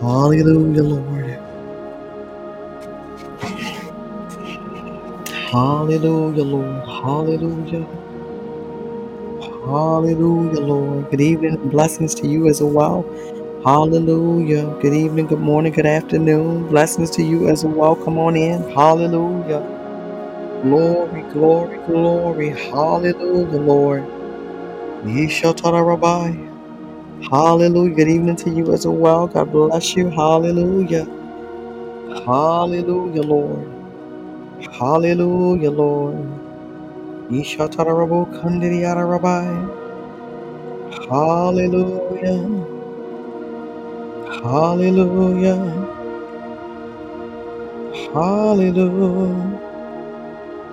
Hallelujah, Lord. Hallelujah, Lord. Hallelujah. Hallelujah, Lord. Good evening blessings to you as well. Hallelujah. Good evening, good morning, good afternoon. Blessings to you as well. Come on in. Hallelujah. Glory, glory, glory. Hallelujah, Lord. Yeshatara Rabbi. Hallelujah. Good evening to you as well. God bless you. Hallelujah. Hallelujah, Lord. Hallelujah, Lord. Yeshatara Rabbi Kandiriara. Hallelujah. Hallelujah. Hallelujah.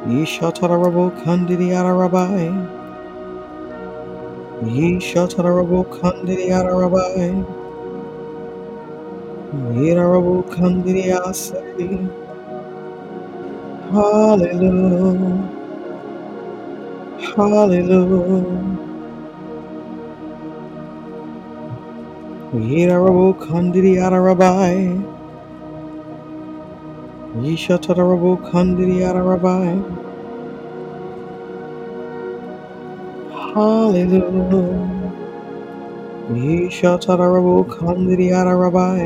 Yeshatarabo Kandidiyara Rabbi. Yeshatarabo Kandidiyara Rabbi. Yedarabo Kandidiyase. Hallelujah. Hallelujah. Yedarabo Kandidiyara Rabbi. Yeshatarabo Kandidiyara Rabbi. Hallelujah. Yeshatarabo Kandidiyara Rabbi.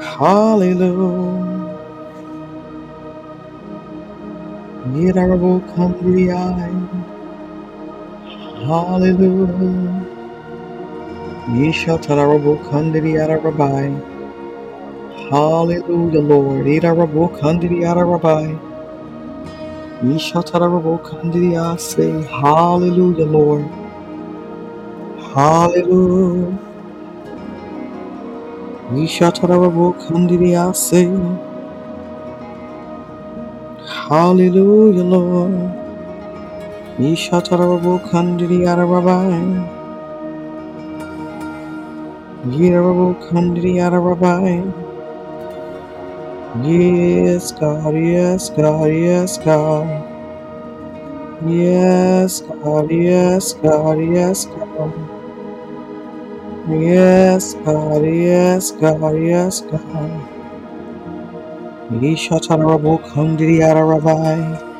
Hallelujah. Yedarabo Kandidiyai. Hallelujah. Yeshatarabo Kandidiyara Rabbi. Hallelujah, Lord. Yedarabo Kandidiyara Rabbi. Yeshatarabo Kandidiyase. Hallelujah, Lord. Hallelujah. Yeshatarabo Kandidiyase. Hallelujah, Lord. Yeshatarabo Kandidiyara Rabbi. Yes, God, yes, God, yes, God. Yes, God, yes, God, yes, God. Yes, God, yes, God, yes, God. Yeshatarabo Kandidiyarabai.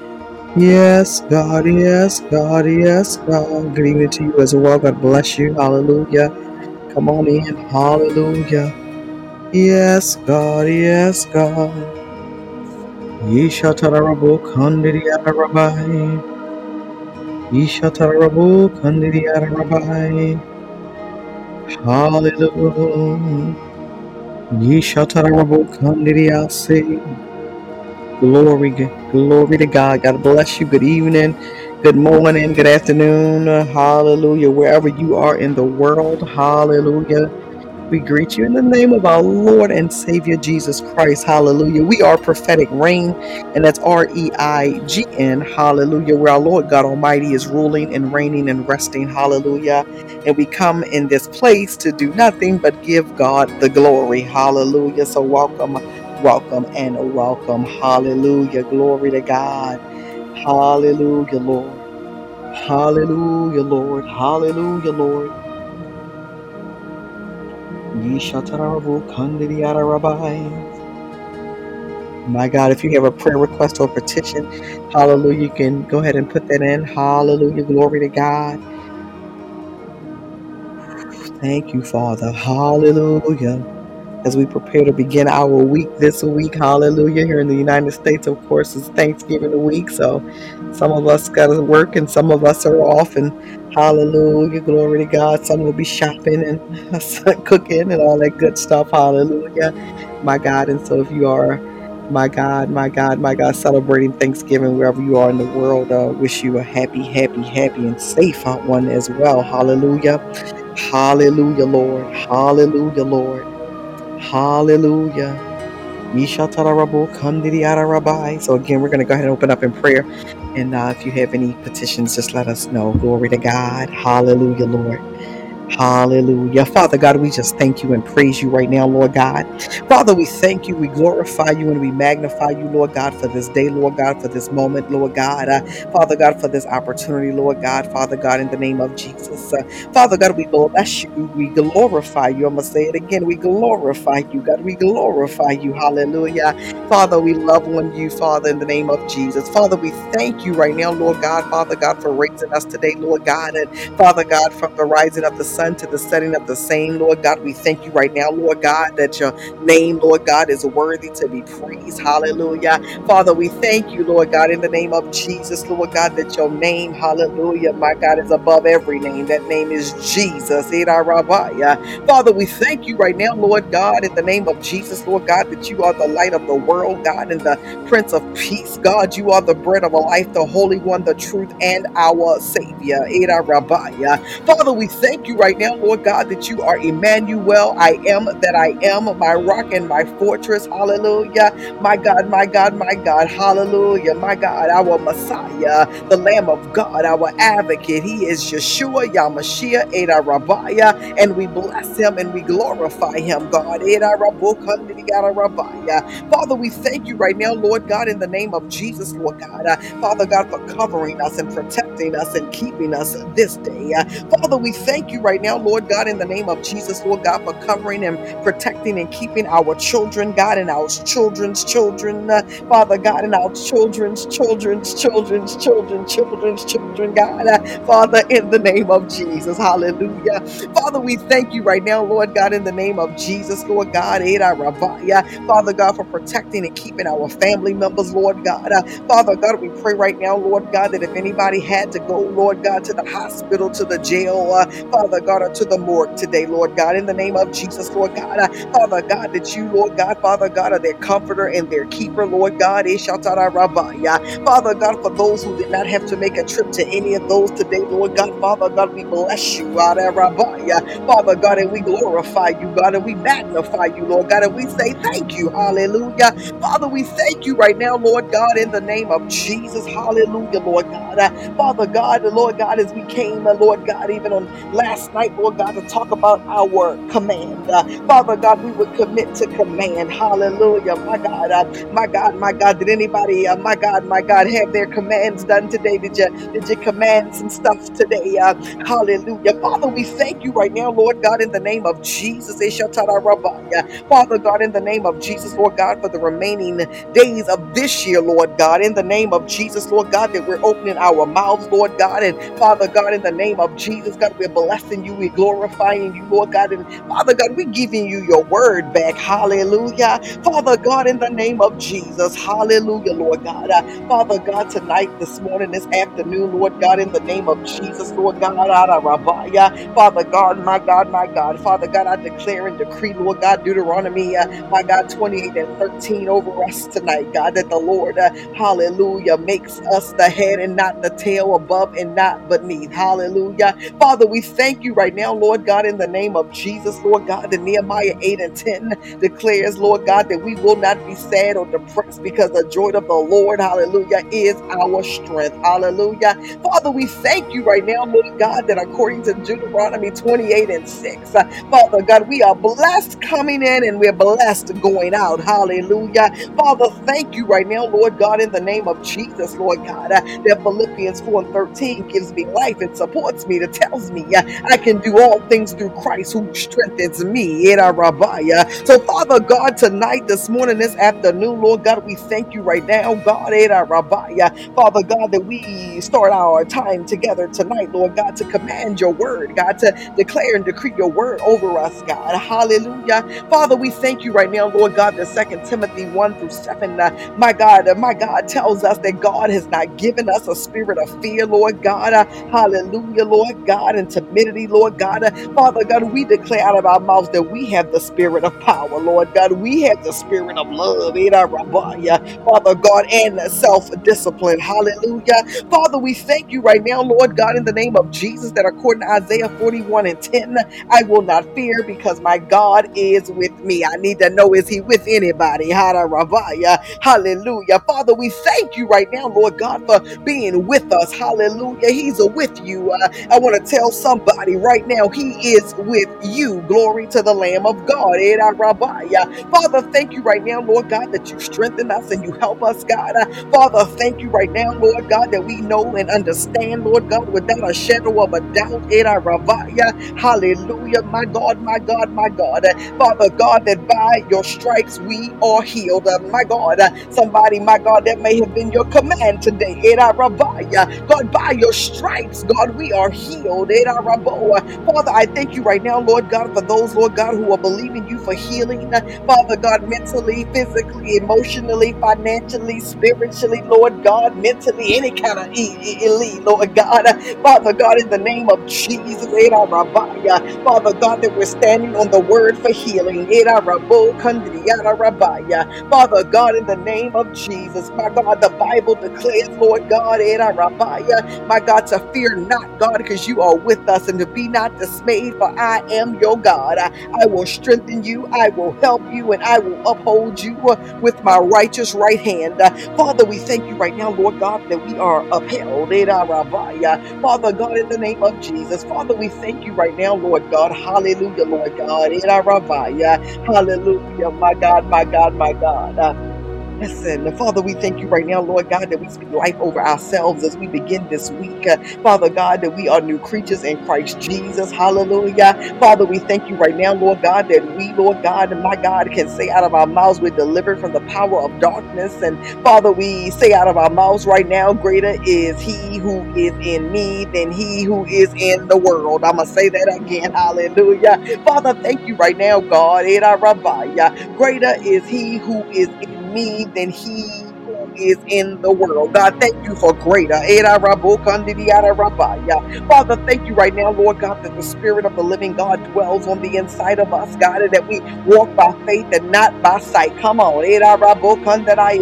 Yes, God, yes, God, yes, God. Good evening to you as well. God bless you. Hallelujah. Come on in. Hallelujah. Yes, God, yes, God. Yeshatarabo Kandidiyarabai. Ishatarabu Kandidiyarabai. Hallelujah. Yeshatarabu Kandidiyase. Glory, glory to God. God bless you. Good evening, good morning, good afternoon. Hallelujah. Wherever you are in the world. Hallelujah. We greet you in the name of our Lord and Savior Jesus Christ. Hallelujah. We are prophetic reign, and that's R E I G N. Hallelujah. Where our Lord God Almighty is ruling and reigning and resting. Hallelujah. And we come in this place to do nothing but give God the glory. Hallelujah. So welcome, welcome, and welcome. Hallelujah. Glory to God. Hallelujah, Lord. Hallelujah, Lord. Hallelujah, Lord. My God, if you have a prayer request or petition, hallelujah, you can go ahead and put that in. Hallelujah. Glory to God. Thank you, Father. Hallelujah. As we prepare to begin our week this week, hallelujah. Here in the United States, of course, it's Thanksgiving week. So some of us got to work and some of us are off. And hallelujah. Glory to God. Some will be shopping and cooking and all that good stuff. Hallelujah. My God. And so if you are my God, my God, my God, celebrating Thanksgiving wherever you are in the world. Uh, wish you a happy, happy, happy, and safe one as well. Hallelujah. Hallelujah, Lord. Hallelujah, Lord. Hallelujah. So again, we're going to go ahead and open up in prayer. And uh, if you have any petitions, just let us know. Glory to God. Hallelujah, Lord. Hallelujah. Father God, we just thank you and praise you right now, Lord God. Father, we thank you, we glorify you, and we magnify you, Lord God, for this day, Lord God, for this moment, Lord God. Uh, Father God, for this opportunity, Lord God. Father God, in the name of Jesus. Uh, Father God, we bless you, we glorify you. I'm going to say it again. We glorify you, God. We glorify you. Hallelujah. Father, we love on you, Father, in the name of Jesus. Father, we thank you right now, Lord God, Father God, for raising us today, Lord God. And Father God, from the rising of the sun to the setting of the same, Lord God, we thank you right now, Lord God, that your name, Lord God, is worthy to be praised. Hallelujah. Father, we thank you, Lord God, in the name of Jesus, Lord God, that your name, hallelujah, my God, is above every name. That name is Jesus. Father, we thank you right now, Lord God, in the name of Jesus, Lord God, that you are the light of the world, God, and the Prince of Peace. God, you are the bread of life, the Holy One, the truth, and our Savior. Father, we thank you right now, Lord God, that you are Emmanuel. I am that I am, my rock and my fortress. Hallelujah. My God, my God, my God. Hallelujah. My God, our Messiah, the Lamb of God, our advocate. He is Yeshua, Yamashiach, Eda Rabaya, and we bless him and we glorify him, God. Eda Rabaya. Father, we thank you right now, Lord God, in the name of Jesus, Lord God. Uh, Father God, for covering us and protecting us and keeping us this day. Uh, Father, we thank you right now, Lord God, in the name of Jesus, Lord God, for covering and protecting and keeping our children, God, and our children's children, uh, Father God, and our children's children's children's children's children's children, God, uh, Father, in the name of Jesus, hallelujah. Father, we thank you right now, Lord God, in the name of Jesus, Lord God, Ada Rabaya, Father God, for protecting and keeping our family members, Lord God. Uh, Father God, we pray right now, Lord God, that if anybody had to go, Lord God, to the hospital, to the jail, uh, Father God, to the morgue today, Lord God, in the name of Jesus, Lord God, uh, Father God, that you, Lord God, Father God, are their comforter and their keeper, Lord God. Ishatara Rabaya. Father God, for those who did not have to make a trip to any of those today, Lord God, Father God, we bless you, Rabaya. Father God, and we glorify you, God, and we magnify you, Lord God, and we say thank you, hallelujah. Father, we thank you right now, Lord God, in the name of Jesus, hallelujah, Lord God. Uh, Father God, the Lord God, as we came, uh, Lord God, even on last night, Lord God, to talk about our command. Uh, Father God, we would commit to command, hallelujah, my God, uh, my God, my God, did anybody, uh, my God, my God, have their commands done today? Did you, did you command some stuff today? Uh, Hallelujah. Father, we thank you right now, Lord God, in the name of Jesus. Father God, in the name of Jesus, Lord God, for the remaining days of this year, Lord God, in the name of Jesus, Lord God, that we're opening our mouths, Lord God, and Father God, in the name of Jesus, God, we're blessing you, we're glorifying you, Lord God, and Father God, we're giving you your word back. Hallelujah. Father God, in the name of Jesus, hallelujah, Lord God. Uh, Father God, tonight, this morning, this afternoon, Lord God, in the name of Jesus, Lord God, Ara Father God, my God, my God, Father God, I declare and decree, Lord God, Deuteronomy, uh, my God, 28 and 13 over us tonight, God, that the Lord, uh, hallelujah, makes us the head and not the tail, above and not beneath, hallelujah. Father, we thank you right now, Lord God, in the name of Jesus, Lord God, that Nehemiah 8 and 10 declares, Lord God, that we will not be sad or depressed because the joy of the Lord, hallelujah, is our strength. Hallelujah. Father, we thank you right now, Lord God, that according to Deuteronomy 28 and 6, uh, Father God, we are blessed coming in and we're blessed going out. Hallelujah. Father, thank you right now, Lord God, in the name of Jesus, Lord God, uh, that Philippians 4 and 13 gives me life and supports me, that tells me uh, I can do all things through Christ who strengthens me. So, Father God, tonight, this morning, this afternoon, Lord God, we thank you right now, God. Father God, that we start our time together tonight, Lord God, to command your word, God, to declare and decree your word over us, God. Hallelujah. Father, we thank you right now, Lord God, that Second Timothy 1 through 7, uh, my God, uh, my God tells us that God has not given us a spirit of fear, Lord God. Uh, hallelujah, Lord God, and timidity, Lord God. Father God, we declare out of our mouths that we have the spirit of power, Lord God. We have the spirit of love, Eda Rabaya, Father God, and self discipline. Hallelujah. Father, we thank you right now, Lord God, in the name of Jesus, that according to Isaiah 41 and 10, I will not fear because my God is with me. I need to know, is he with anybody? Rabaya. Hallelujah. Father, we thank you right now, Lord God, for being with us. Hallelujah. He's with you. Uh, I want to tell somebody, right now, He is with you. Glory to the Lamb of God. Eh, Father, thank you right now, Lord God, that you strengthen us and you help us, God. Ah, Father, thank you right now, Lord God, that we know and understand, Lord God, without a shadow of a doubt. Eh, Hallelujah. My God, my God, my God. Eh, Father God, that by your stripes we are healed. Uh, my God, uh, somebody, my God, that may have been your command today. God, by your stripes, God, we are healed. Era Father, I thank you right now, Lord God, for those, Lord God, who are believing you for healing. Uh, Father God, mentally, physically, emotionally, financially, spiritually, Lord God, mentally, any kind of e- elite, Lord God. Uh, Father God, in the name of Jesus, rabaya. Father God, that we're standing on the word for healing. Era rabo kandriyara rabaya. Father God, in the name of Jesus, my God, the Bible declares, Lord God, era rabaya, my God, to fear not, God, because you are with us, and be not dismayed, for I am your God. I, will strengthen you, I will help you, and I will uphold you with my righteous right hand. Father, we thank you right now, Lord God, that we are upheld. Era rabaya. Father God, in the name of Jesus, Father, we thank you right now, Lord God. Hallelujah, Lord God. Era rabaya. Hallelujah, my God, my God, my God. Uh, Listen, Father, we thank you right now, Lord God, that we speak life over ourselves as we begin this week. Uh, Father God, that we are new creatures in Christ Jesus. Hallelujah. Father, we thank you right now, Lord God, that we, Lord God, and my God, can say out of our mouths, we're delivered from the power of darkness. And Father, we say out of our mouths right now, greater is he who is in me than he who is in the world. I'm going to say that again. Hallelujah. Father, thank you right now, God. Greater is he who is in me than he is in the world. God, thank you for greater. Era. Father, thank you right now, Lord God, that the Spirit of the living God dwells on the inside of us, God, and that we walk by faith and not by sight. Come on. Era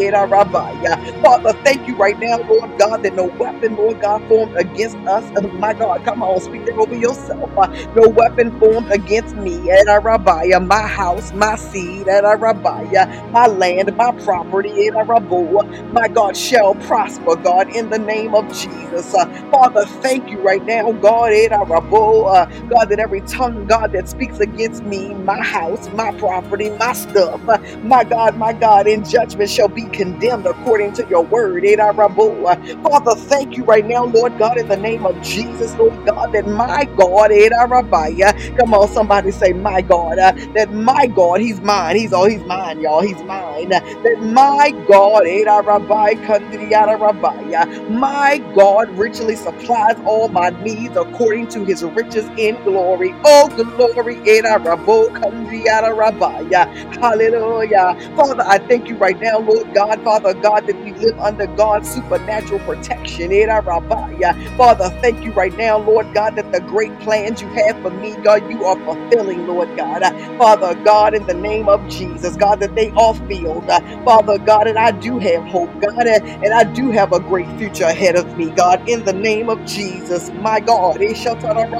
era. Father, thank you right now, Lord God, that no weapon, Lord God, formed against us. My God, come on, speak that over yourself. Uh, no weapon formed against me, Arabiah, my house, my seed, Arabiah, my land, my property, Araboa, my God, shall prosper, God, in the name of Jesus. Uh, Father, thank you right now, God, in Araboa, God, that every tongue, God, that speaks against me, my house, my property, my stuff, uh, my God, my God, in judgment shall be condemned according to your word, in Araboa. Father, thank you right now, Lord God, in the name of Jesus, Lord God, that my God, Arabiah, come on, somebody say, my God, uh, that my God, he's mine. He's all, he's mine, y'all. He's mine. Uh, that my God, in Arabiah, Kandriyara Rabbiah, my God richly supplies all my needs according to his riches in glory. Oh, glory, in Arabo, Kandriyara Rabbiah. Hallelujah. Father, I thank you right now, Lord God, Father God, that we live under God's supernatural protection. In our Rabbiah. Father, thank you right now, Lord God, that the great plans you have for me, God, you are fulfilling, Lord God. Father God, in the name of Jesus, God, that they are filled. Father God, and I do have hope, God, uh, and I do have a great future ahead of me, God, in the name of Jesus, my God. Ishatara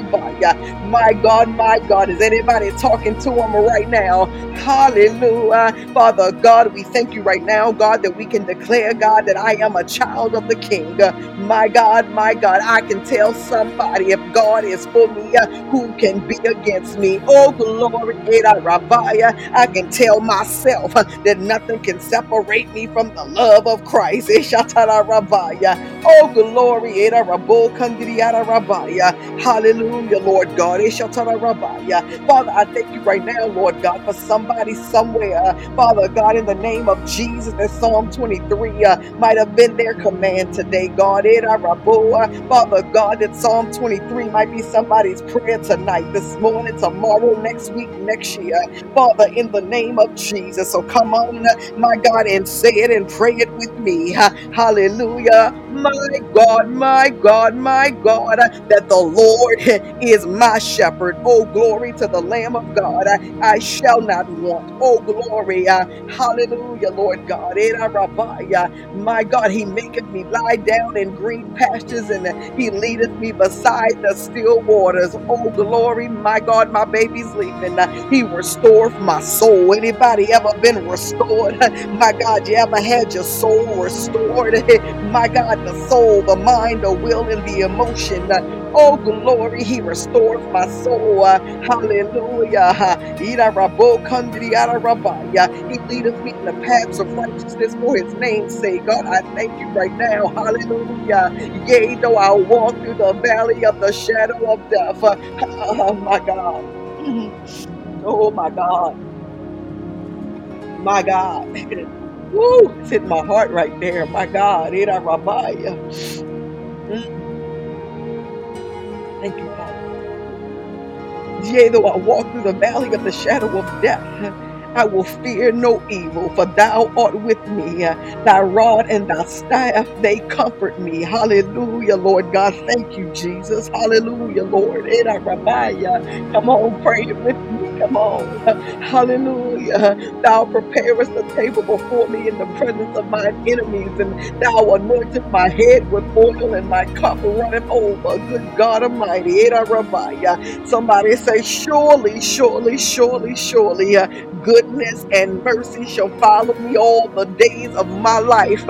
My God, my God, is anybody talking to him right now? Hallelujah. Father God, we thank you right now, God, that we can declare, God, that I am a child of the King. My God, my God, I can tell somebody if God is for me, uh, who can be against me? Oh, glory, Eda Rabbiah. I can tell myself uh, that nothing can separate me from the love of Christ. Eshatara Rabbiah. Oh, glory, Eda Rabo Kandriara Rabbiah. Hallelujah, Lord God. Eshatara Rabbiah. Father, I thank you right now, Lord God, for somebody somewhere. Father God, in the name of Jesus, that Psalm 23 uh, might have been their command today, God. Eda Raboa. Father God, that Psalm 23 might be somebody's prayer tonight, this morning, tomorrow, next week, next year. Father, in the name of Jesus. So come on, uh, my God, and say it and pray it with me. Hallelujah. My God, my God, my God, that the Lord is my shepherd. Oh, glory to the Lamb of God. I shall not want. Oh, glory. Uh, hallelujah, Lord God. Rabbiah. My God, He maketh me lie down in green pastures and He leadeth me beside the still waters. Oh, glory. My God, my baby's leaping. Uh, he restored my soul. Anybody ever been restored? My God, you ever had your soul restored? My God, the soul, the mind, the will, and the emotion. Oh, glory, He restores my soul. Hallelujah. He leadeth me in the paths of righteousness for his name's sake. God, I thank you right now. Hallelujah. Yea, though I walk through the valley of the shadow of death. Oh my God. Oh my God. My God. Woo! It's hitting my heart right there. My God. Ira rabaya. Mm, Thank you, Father. Yea, though I walk through the valley of the shadow of death, I will fear no evil, for thou art with me. Thy rod and thy staff, they comfort me. Hallelujah, Lord God. Thank you, Jesus. Hallelujah, Lord. Eda rabaya. Come on, pray it with me. Come on. Hallelujah. Thou preparest a table before me in the presence of mine enemies, and thou anointest my head with oil, and my cup runneth over. Good God Almighty. Eda. Somebody say, Surely, surely, surely, surely, uh, goodness and mercy shall follow me all the days of my life.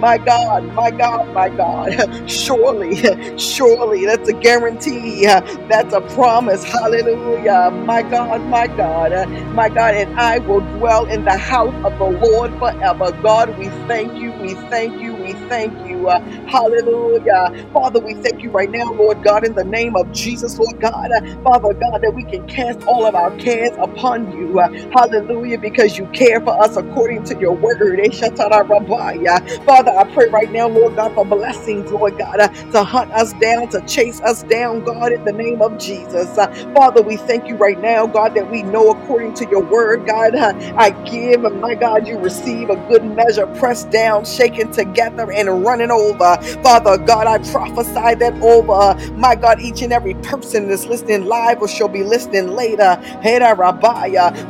My God, my God, my God. Surely, surely, that's a guarantee. That's a promise. Hallelujah. My God, my God, my God, and I will dwell in the house of the Lord forever. God, we thank you, we thank you, we thank you. Uh, Hallelujah. Father, we thank you right now, Lord God, in the name of Jesus, Lord God. Father God, that we can cast all of our cares upon you. Uh, hallelujah, because you care for us according to your word. Eshatarabaya. Father, I pray right now, Lord God, for blessings, Lord God, uh, to hunt us down, to chase us down, God, in the name of Jesus. Uh, Father, we thank you right now, God, that we know according to your word, God, uh, I give, and my God, you receive a good measure, pressed down, shaken together, and running over. Father God, I prophesy that over, my God, each and every person that's listening live or shall be listening later.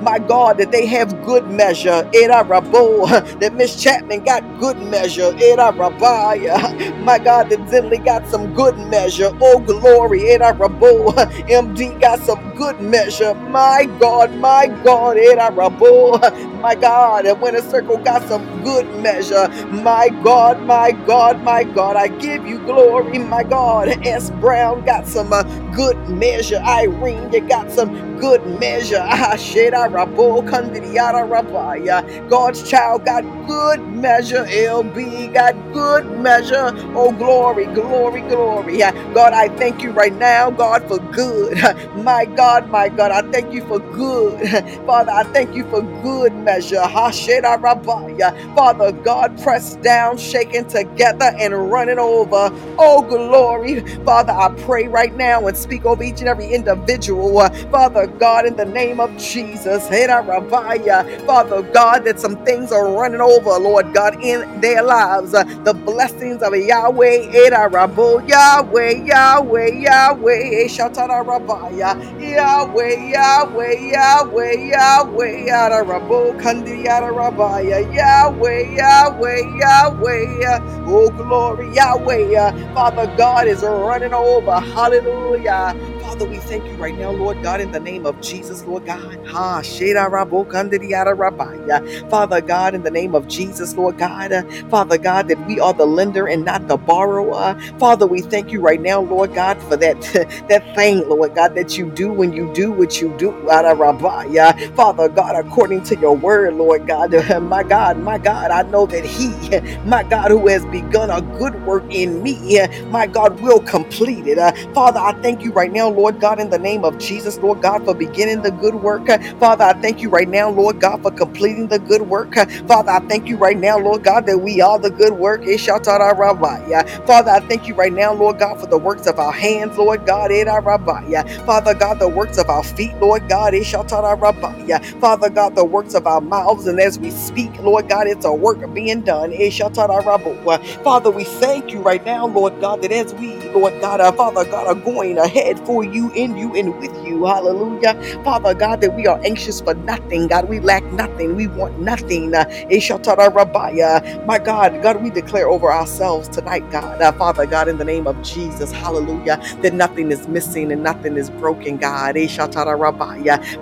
My God, that they have good measure. That Miss Chapman got good measure. My God, that Zinley got some good measure. Oh, glory. MD got some good measure. My God, my God. My God, and Winter Circle got some good measure. My God, my God, my God, I give you glory, my God. S. Brown got some uh, good measure. Irene, you got some good measure. Ah, Sheda Rabo Kandidiyara Rabaya. God's child got good measure. LB got good measure. Oh, glory, glory, glory. Ah, God, I thank you right now, God, for good. My God, my God, I thank you for good. Father, I thank you for good measure. Hasheda Rabaya. Father God, pressed down, shaken together, and running over. Oh, glory. Father, I pray right now and speak over each and every individual. Father God, in the name of Jesus. Father God, that some things are running over, Lord God, in their lives. The blessings of Yahweh, Yahweh, Yahweh, Yahweh, Shatara. Yahweh, Yahweh, Yahweh, Yahweh, Kandi Yada Yahweh, Yahweh, Oh glory, Yahweh, Father God is running over, hallelujah. Father, we thank you right now, Lord God, in the name of Jesus, Lord God. Ha, Sheda Rabo, Rabaya. Father God, in the name of Jesus, Lord God, Father God, that we are the lender and not the borrower. Father, we thank you right now, Lord God, for that that thing, Lord God, that you do when you do what you do. Arabaya. Father God, according to your word, Lord God, my God, my God, I know that He, my God, who has begun a good work in me, my God, will complete it. Father, I thank you right now, Lord God, in the name of Jesus, Lord God, for beginning the good work. Uh, Father, I thank you right now, Lord God, for completing the good work. Uh, Father, I thank you right now, Lord God, that we are the good work. Father, I thank you right now, Lord God, for the works of our hands, Lord God. Father God, the works of our feet, Lord God. Father God, the works of our mouths, and as we speak, Lord God, it's a work being done. Father, we thank you right now, Lord God, that as we, Lord God, our Father God, are going ahead for you, in you, and with you. Hallelujah. Father God, that we are anxious for nothing. God, we lack nothing. We want nothing. Uh, My God, God, we declare over ourselves tonight, God. Uh, Father God, in the name of Jesus, hallelujah, that nothing is missing and nothing is broken, God.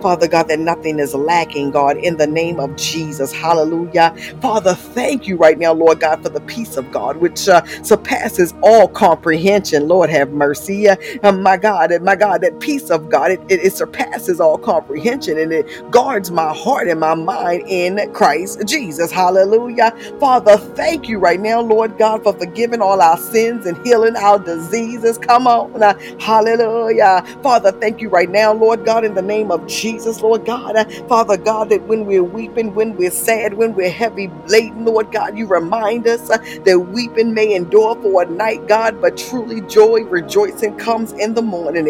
Father God, that nothing is lacking, God, in the name of Jesus, hallelujah. Father, thank you right now, Lord God, for the peace of God, which uh, surpasses all comprehension. Lord, have mercy. Uh, my God, and my God, that peace of God, it, it, it surpasses all comprehension and it guards my heart and my mind in Christ Jesus. Hallelujah. Father, thank you right now, Lord God, for forgiving all our sins and healing our diseases. Come on. hallelujah. Father, thank you right now, Lord God, in the name of Jesus, Lord God. Father God, that when we're weeping, when we're sad, when we're heavy laden, Lord God, you remind us that weeping may endure for a night, God, but truly joy, rejoicing comes in the morning.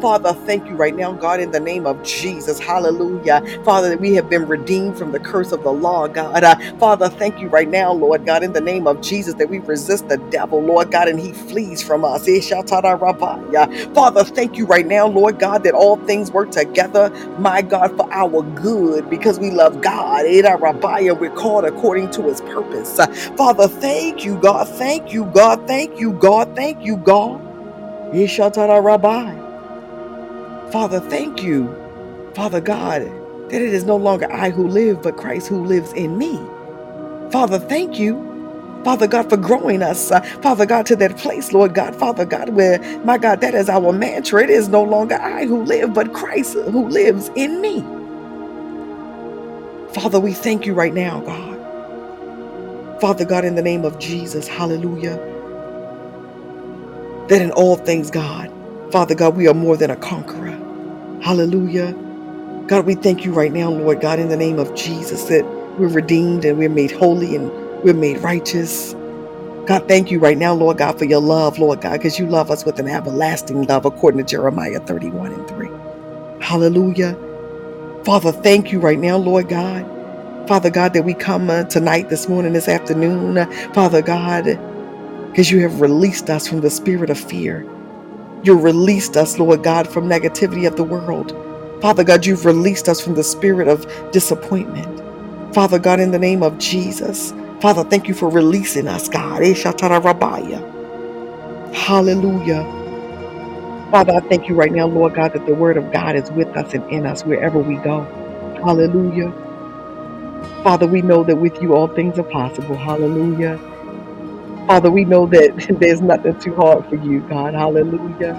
Father, thank you right now, God, in the name of Jesus. Hallelujah. Father, that we have been redeemed from the curse of the law, God. Uh, Father, thank you right now, Lord God, in the name of Jesus, that we resist the devil, Lord God, and he flees from us. Father, thank you right now, Lord God, that all things work together, my God, for our good because we love God. We're called according to his purpose. Father, thank you, God. Thank you, God. Thank you, God. Thank you, God. Eh, shatara rabaya. Father, thank you, Father God, that it is no longer I who live, but Christ who lives in me. Father, thank you. Father God, for growing us, uh, Father God, to that place, Lord God, Father God, where, my God, that is our mantra. It is no longer I who live, but Christ who lives in me. Father, we thank you right now, God. Father God, in the name of Jesus, hallelujah, that in all things, God, Father God, we are more than a conqueror. Hallelujah. God, we thank you right now, Lord God, in the name of Jesus, that we're redeemed and we're made holy and we're made righteous. God, thank you right now, Lord God, for your love, Lord God, because you love us with an everlasting love, according to Jeremiah 31 and 3. Hallelujah. Father, thank you right now, Lord God. Father God, that we come uh, tonight, this morning, this afternoon, uh, Father God, because you have released us from the spirit of fear. You released us, Lord God, from negativity of the world. Father God, you've released us from the spirit of disappointment. Father God, in the name of Jesus, Father, thank you for releasing us, God. Hallelujah. Father, I thank you right now, Lord God, that the word of God is with us and in us wherever we go. Hallelujah. Father, we know that with you all things are possible. Hallelujah. Father, we know that there's nothing too hard for you, God. Hallelujah.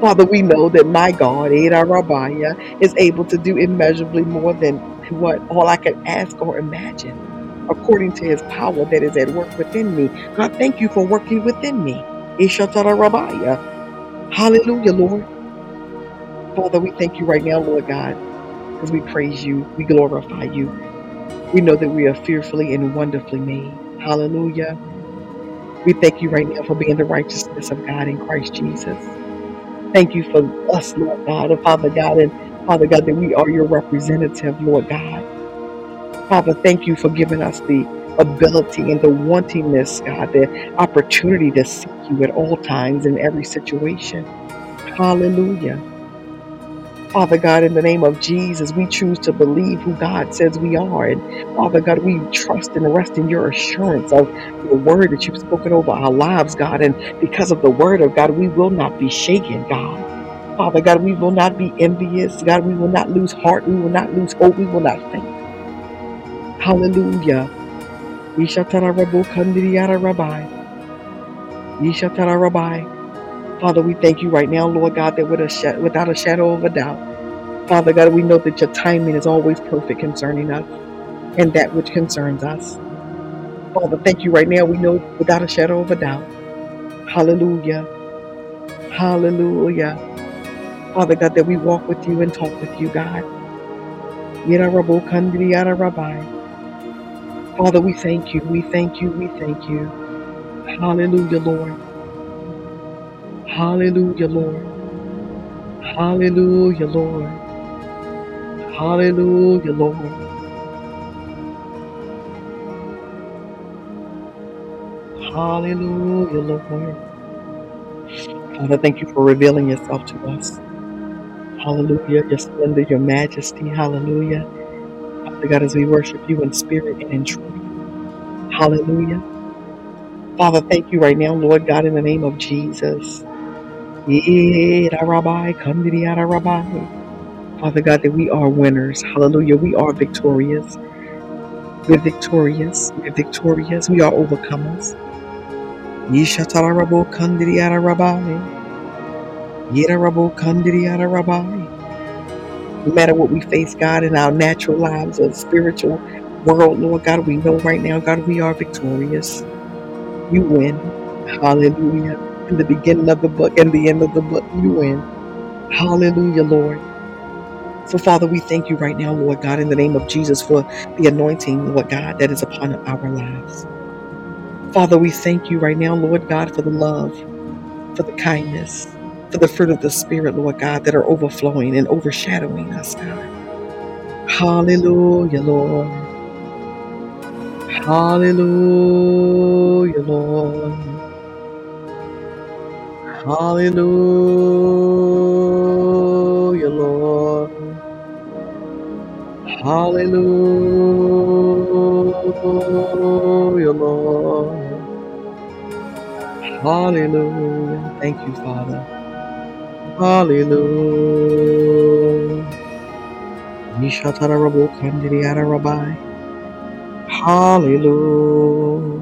Father, we know that my God, Ada Rabbiah, is able to do immeasurably more than what all I could ask or imagine, according to his power that is at work within me. God, thank you for working within me. Ishatara Rabbiah. Hallelujah, Lord. Father, we thank you right now, Lord God, because we praise you, we glorify you. We know that we are fearfully and wonderfully made. Hallelujah. We thank you right now for being the righteousness of God in Christ Jesus. Thank you for us, Lord God, and Father God, and Father God, that we are your representative, Lord God. Father, thank you for giving us the ability and the wantingness, God, the opportunity to seek you at all times in every situation. Hallelujah. Father God, in the name of Jesus, we choose to believe who God says we are. And Father God, we trust and rest in your assurance of your word that you've spoken over our lives, God. And because of the word of God, we will not be shaken, God. Father God, we will not be envious. God, we will not lose heart. We will not lose hope. We will not faint. Hallelujah. Kandriyara Rabbi. Yeshatara Rabbi. Father, we thank you right now, Lord God, that with a sh- without a shadow of a doubt, Father God, we know that your timing is always perfect concerning us and that which concerns us. Father, thank you right now. We know without a shadow of a doubt. Hallelujah. Hallelujah. Father God, that we walk with you and talk with you, God. Father, we thank you. We thank you. We thank you. Hallelujah, Lord. Hallelujah, Lord. Hallelujah, Lord. Hallelujah, Lord. Hallelujah, Lord. Father, thank you for revealing yourself to us. Hallelujah. Your splendor, your majesty. Hallelujah. Father God, as we worship you in spirit and in truth. Hallelujah. Father, thank you right now, Lord God, in the name of Jesus. Rabbi, Rabbi. Father God, that we are winners. Hallelujah. We are victorious. We're victorious. We're victorious. We are overcomers. Yishatarabo Kandiriara Rabbi. Yidarabo Kandiriara Rabbi. No matter what we face, God, in our natural lives or spiritual world, Lord God, we know right now, God, we are victorious. You win. Hallelujah. In the beginning of the book and the end of the book, you win. Hallelujah, Lord. So, Father, we thank you right now, Lord God, in the name of Jesus for the anointing, Lord God, that is upon our lives. Father, we thank you right now, Lord God, for the love, for the kindness, for the fruit of the Spirit, Lord God, that are overflowing and overshadowing us, God. Hallelujah, Lord. Hallelujah, Lord. Hallelujah, Lord. Hallelujah, Lord. Hallelujah. Thank you, Father. Hallelujah. Rabbi. Hallelujah.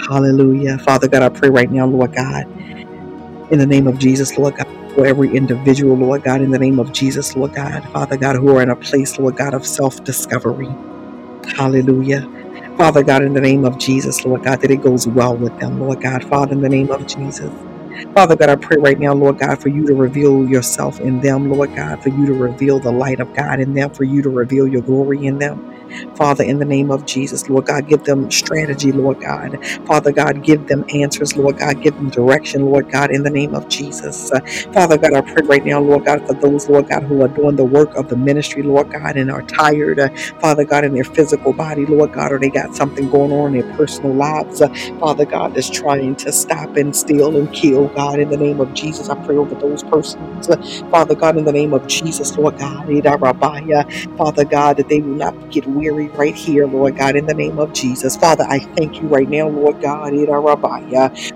Hallelujah. Father God, I pray right now, Lord God, in the name of Jesus, Lord God, for every individual, Lord God, in the name of Jesus, Lord God, Father God, who are in a place, Lord God, of self discovery. Hallelujah. Father God, in the name of Jesus, Lord God, that it goes well with them, Lord God. Father, in the name of Jesus. Father God, I pray right now, Lord God, for you to reveal yourself in them, Lord God, for you to reveal the light of God in them, for you to reveal your glory in them. Father, in the name of Jesus, Lord God, give them strategy, Lord God. Father God, give them answers, Lord God. Give them direction, Lord God, in the name of Jesus. Uh, Father God, I pray right now, Lord God, for those, Lord God, who are doing the work of the ministry, Lord God, and are tired, uh, Father God, in their physical body, Lord God, or they got something going on in their personal lives, uh, Father God, that's trying to stop and steal and kill, God, in the name of Jesus. I pray over those persons, Father God, in the name of Jesus, Lord God. Father God, that they will not get weary right here, Lord God, in the name of Jesus. Father, I thank you right now, Lord God,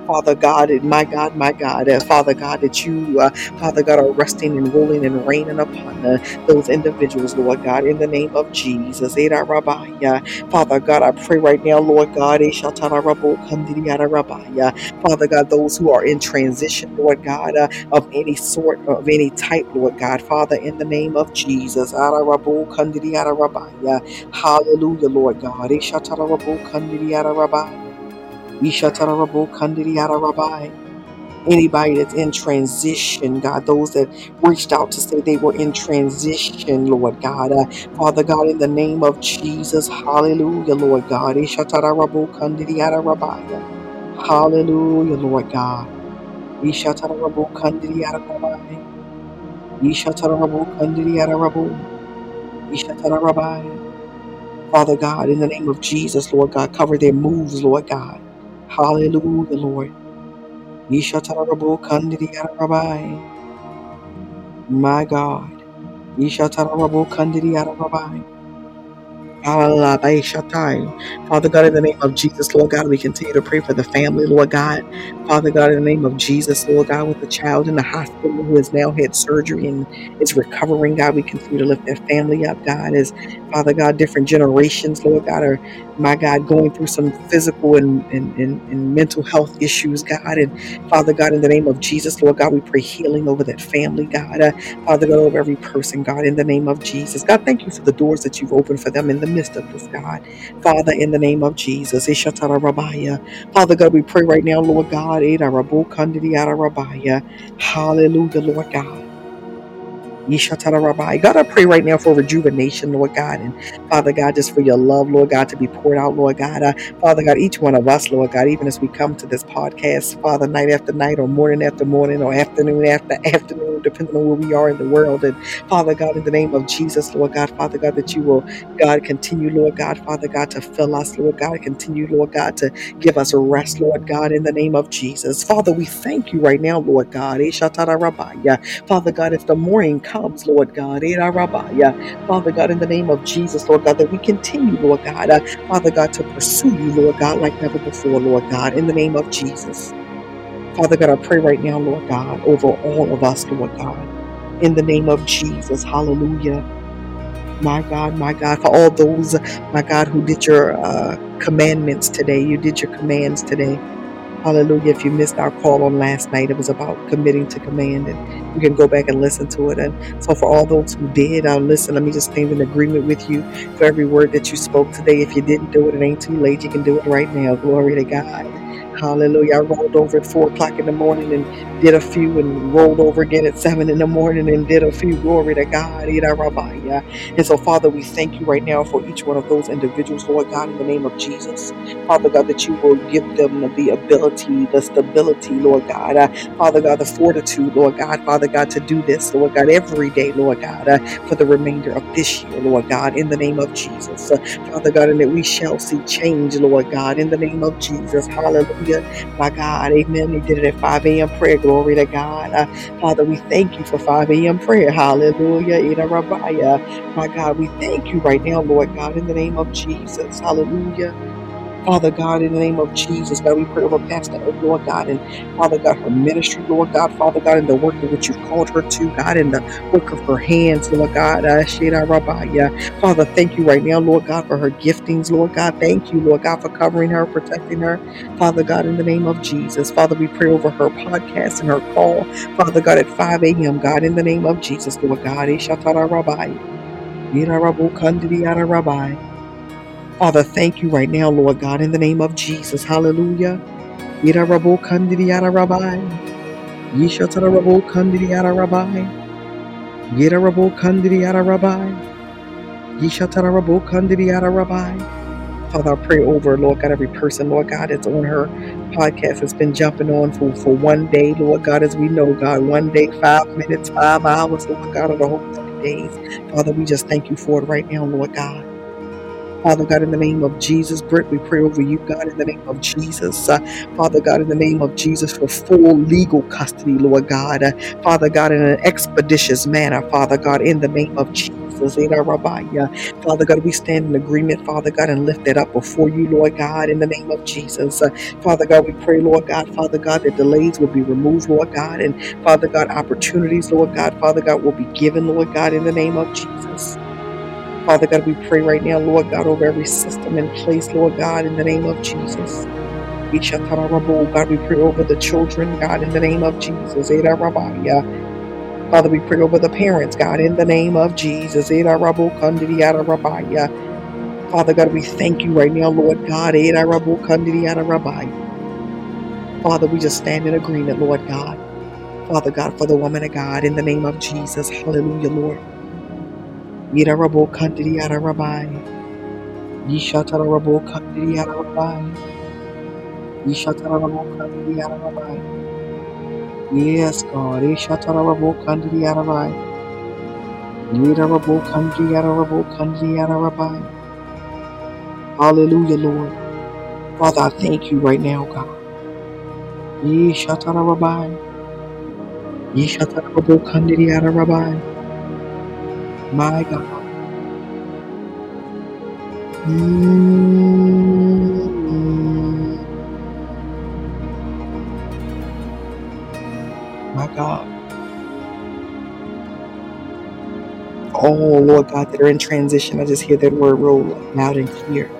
Father God, my God, my God, Father God, that you, uh, Father God, are resting and ruling and reigning upon uh, those individuals, Lord God, in the name of Jesus. Father God, I pray right now, Lord God, Father God, those who are in transition, Lord God, uh, of any sort, of any type, Lord God. Father, in the name of Jesus. Hallelujah, Lord God. Anybody that's in transition, God, those that reached out to say they were in transition, Lord God. Uh, Father God, in the name of Jesus, hallelujah, Lord God. Hallelujah, Lord God. Ishatarabu kandiri ararabaya. Ishatarabu kandiri ararabu. Ishatarabai. Father God, in the name of Jesus, Lord God, cover their moves, Lord God. Hallelujah, Lord. Ishatarabu kandidiyarabai. My God. Ishatarabu kandidiyarabai. Alabaishatai. Father God, in the name of Jesus, Lord God, we continue to pray for the family, Lord God. Father God, in the name of Jesus, Lord God, with the child in the hospital who has now had surgery and is recovering, God, we continue to lift their family up, God, as Father God, different generations, Lord God, are my God, going through some physical and, and, and, and mental health issues, God. And Father God, in the name of Jesus, Lord God, we pray healing over that family, God. Uh, Father God, over every person, God, in the name of Jesus. God, thank you for the doors that you've opened for them in the midst of this, God. Father, in the name of Jesus. Father God, we pray right now, Lord God. Hallelujah, Lord God. Yeshatarabai. God, I pray right now for rejuvenation, Lord God, and Father God, just for your love, Lord God, to be poured out, Lord God. Uh, Father God, each one of us, Lord God, even as we come to this podcast, Father, night after night, or morning after morning, or afternoon after afternoon, depending on where we are in the world. And Father God, in the name of Jesus, Lord God, Father God, that you will, God, continue, Lord God, Father God, to fill us, Lord God, continue, Lord God, to give us rest, Lord God, in the name of Jesus. Father, we thank you right now, Lord God. Eshatarabai. Father God, if the morning comes, Lord God, Father God, in the name of Jesus, Lord God, that we continue, Lord God, uh, Father God, to pursue you, Lord God, like never before, Lord God, in the name of Jesus. Father God, I pray right now, Lord God, over all of us, Lord God, in the name of Jesus. Hallelujah. My God, my God, for all those, my God, who did your uh, commandments today, you did your commands today. Hallelujah. If you missed our call on last night, it was about committing to command, and you can go back and listen to it. And so, for all those who did, uh, listen, let me just stand in agreement with you for every word that you spoke today. If you didn't do it, it ain't too late. You can do it right now. Glory to God. Hallelujah. I rolled over at four o'clock in the morning and did a few and rolled over again at seven in the morning and did a few. Glory to God. And so, Father, we thank you right now for each one of those individuals, Lord God, in the name of Jesus. Father God, that you will give them the ability, the stability, Lord God. Uh, Father God, the fortitude, Lord God, Father God, to do this, Lord God, every day, Lord God, uh, for the remainder of this year, Lord God, in the name of Jesus. Uh, Father God, and that we shall see change, Lord God, in the name of Jesus. Hallelujah. My God, amen. He did it at 5 a.m. prayer. Glory to God. Uh, Father, we thank you for 5 a.m. prayer. Hallelujah. Ida Rabbiah. My God, we thank you right now, Lord God, in the name of Jesus. Hallelujah. Father God, in the name of Jesus, God, we pray over Pastor Oak, Lord God, and Father God, her ministry, Lord God, Father God, in the work in which you've called her to, God, in the work of her hands, Lord God. Uh. Father, thank you right now, Lord God, for her giftings, Lord God. Thank you, Lord God, for covering her, protecting her, Father God, in the name of Jesus. Father, we pray over her podcast and her call, Father God, at 5 a.m., God, in the name of Jesus, Lord God. Ishatara Yara Rabbi. Father, thank you right now, Lord God, in the name of Jesus. Hallelujah. Yira rabo kandiri yara rabbi. Yishatara rabo kandiri yara rabbi. Yira rabo kandiri yara rabbi. Yishatara rabo kandiri yara rabbi. Father, I pray over, Lord God, every person, Lord God, that's on her podcast has been jumping on for, for one day, Lord God, as we know, God, one day, five minutes, five hours, Lord God, or the whole seven days. Father, we just thank you for it right now, Lord God. Father God, in the name of Jesus, Britt, we pray over you, God, in the name of Jesus. Uh, Father God, in the name of Jesus, for full legal custody, Lord God. Uh, Father God, in an expeditious manner, Father God, in the name of Jesus. Eda Rabbiah. Father God, we stand in agreement, Father God, and lift it up before you, Lord God, in the name of Jesus. Uh, Father God, we pray, Lord God, Father God, that delays will be removed, Lord God, and Father God, opportunities, Lord God, Father God, will be given, Lord God, in the name of Jesus. Father God, we pray right now, Lord God, over every system in place, Lord God, in the name of Jesus. Ishatarabo, God, we pray over the children, God, in the name of Jesus. Eda. Father, we pray over the parents, God, in the name of Jesus. Father God, we thank you right now, Lord God. Eda Rabaya. Father, we just stand in agreement, Lord God. Father God, for the woman of God, in the name of Jesus. Hallelujah, Lord. Eda Rabo Kandidiyada Rabaya. Yishatarabo Kandidiyada Ishatarabokandiyarabai. Yes, God. Ishatarabokandiyarabai. Yirabokandiyarabokandiyarabai. Hallelujah, Lord. Father, I thank you right now, God. Ishatarabai. Ishatarabokandiyarabai. My God. Mm, my God. Oh, Lord God, that are in transition. I just hear that word roll loud and clear.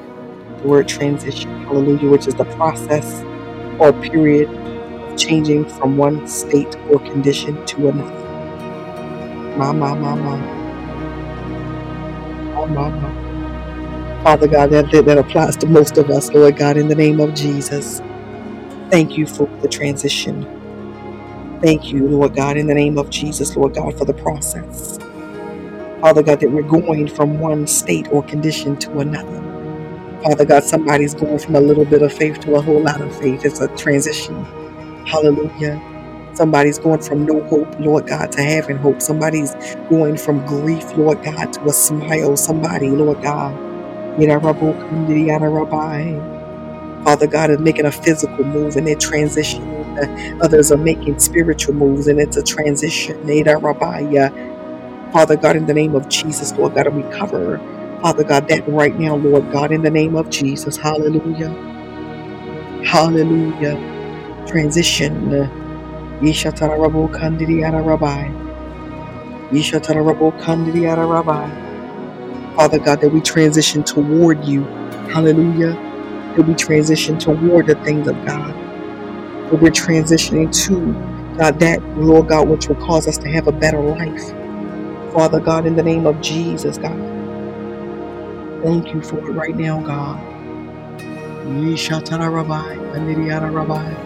The word transition. Hallelujah, which is the process or period of changing from one state or condition to another. My, my, my, my, Father God, that, that applies to most of us, Lord God, in the name of Jesus. Thank you for the transition. Thank you, Lord God, in the name of Jesus, Lord God, for the process. Father God, that we're going from one state or condition to another. Father God, somebody's going from a little bit of faith to a whole lot of faith. It's a transition. Hallelujah. Somebody's going from no hope, Lord God, to having hope. Somebody's going from grief, Lord God, to a smile. Somebody, Lord God, Father God is making a physical move and they're transitioning. Others are making spiritual moves and it's a transition. Father God, in the name of Jesus, Lord God, and we cover, Father God, that right now, Lord God, in the name of Jesus. Hallelujah. Hallelujah. Transition. Yeshatarabu Kandidiyara Rabbi. Yeshatarabu Kandidiyara Rabbi. Father God, that we transition toward you. Hallelujah. That we transition toward the things of God. That we're transitioning to God, that Lord God, which will cause us to have a better life. Father God, in the name of Jesus, God. Thank you for it right now, God. Yeshatara Rabbi, Kandidiyara Rabbi.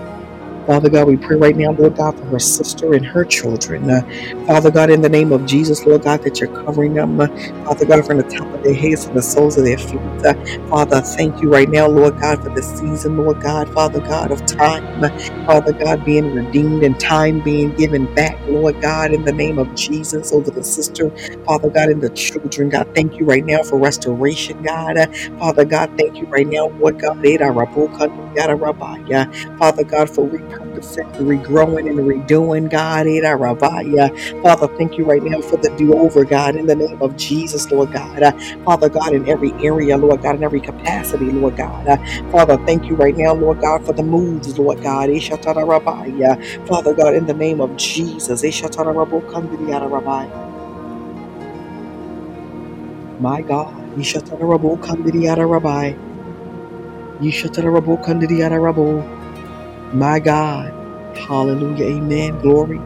Father God, we pray right now, Lord God, for her sister and her children. Uh, Father God, in the name of Jesus, Lord God, that you're covering them. Uh, Father God, from the top of their heads to the soles of their feet. Uh, Father, thank you right now, Lord God, for the season, Lord God, Father God, of time. Uh, Father God, being redeemed and time being given back, Lord God, in the name of Jesus, over the sister. Father God, and the children. God, thank you right now for restoration, God. Uh, Father God, thank you right now, Lord God. Father God, for repurposing regrowing and redoing, God. Eh, Eda Rabaya. Father, thank you right now for the do over, God, in the name of Jesus, Lord God. Father God, in every area, Lord God, in every capacity, Lord God. Father, thank you right now, Lord God, for the moves, Lord God. Eh, Ishatara Rabaya. Father God, in the name of Jesus. Eh, Ishatara Rabu Kandidiyara Rabaya. My God. Ishatara Rabu My God. Hallelujah. Amen. Glory.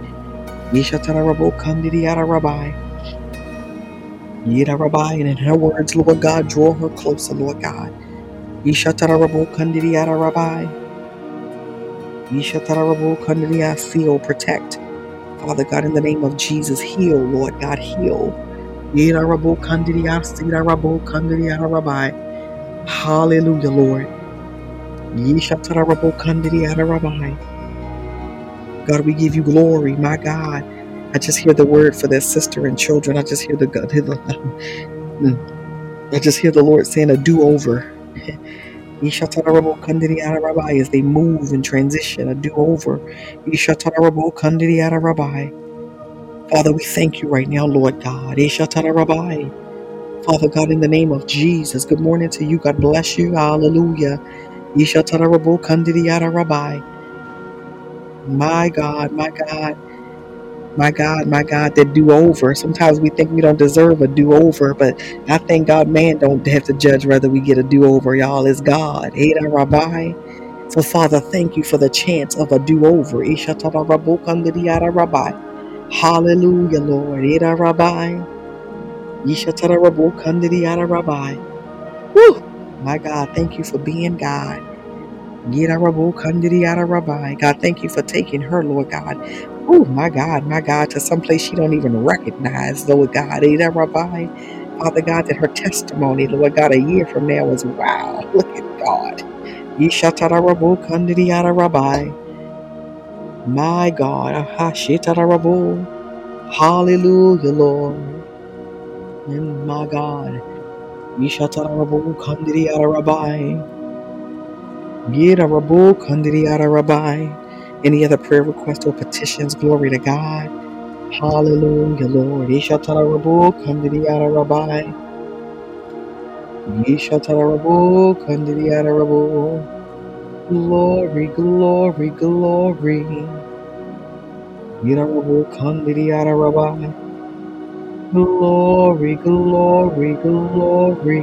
Yeshatarabo Kandidiyara Rabbi. Yida Rabbi. And in her words, Lord God, draw her closer, Lord God. Yeshatarabo Kandidiyara Rabbi. Yeshatarabo Kandidiya seal, oh, protect. Father God, in the name of Jesus, heal, Lord God, heal. Yida Rabo Kandidiya Sida Rabo Kandidiyara Rabbi. Hallelujah, Lord. God, we give you glory, my God. I just hear the word for their sister and children. I just hear the God. I just hear the Lord saying a kandiri Rabbi as they move and transition, a kandiri Rabbi. Father, we thank you right now, Lord God. Father God, in the name of Jesus, good morning to you. God bless you. Hallelujah. Ishatarabo kandiri Rabbi. My God, my God. My God, my God, that do over. Sometimes we think we don't deserve a do over, but I thank God man don't have to judge whether we get a do over, y'all. It's God. Ada Rabbi. So, Father, thank you for the chance of a do over. Rabbi. Hallelujah, Lord. Ada Rabbi. Rabbi. Woo! My God, thank you for being God. Yidarabu Kandidiyada Rabbi. God, thank you for taking her, Lord God. Oh, my God, my God, to some place she don't even recognize, Lord God. Yida Rabbi. Father God, that her testimony, Lord God, a year from now is wow. Look at God. Yishatarabu Kandidiyada Rabbi. My God. Ahashitarabu. Hallelujah, Lord. And my God. Yishatarabu Kandidiyada Rabbi. Yida Rabu Kandidiyada Rabbi. Any other prayer requests or petitions? Glory to God. Hallelujah, Lord. Ishatara Rabu Kandidiyada Rabbi. Yishatarabo Kandiriarabo. Glory, glory, glory. Yirarabo Kandiriarabai. Glory, glory, glory.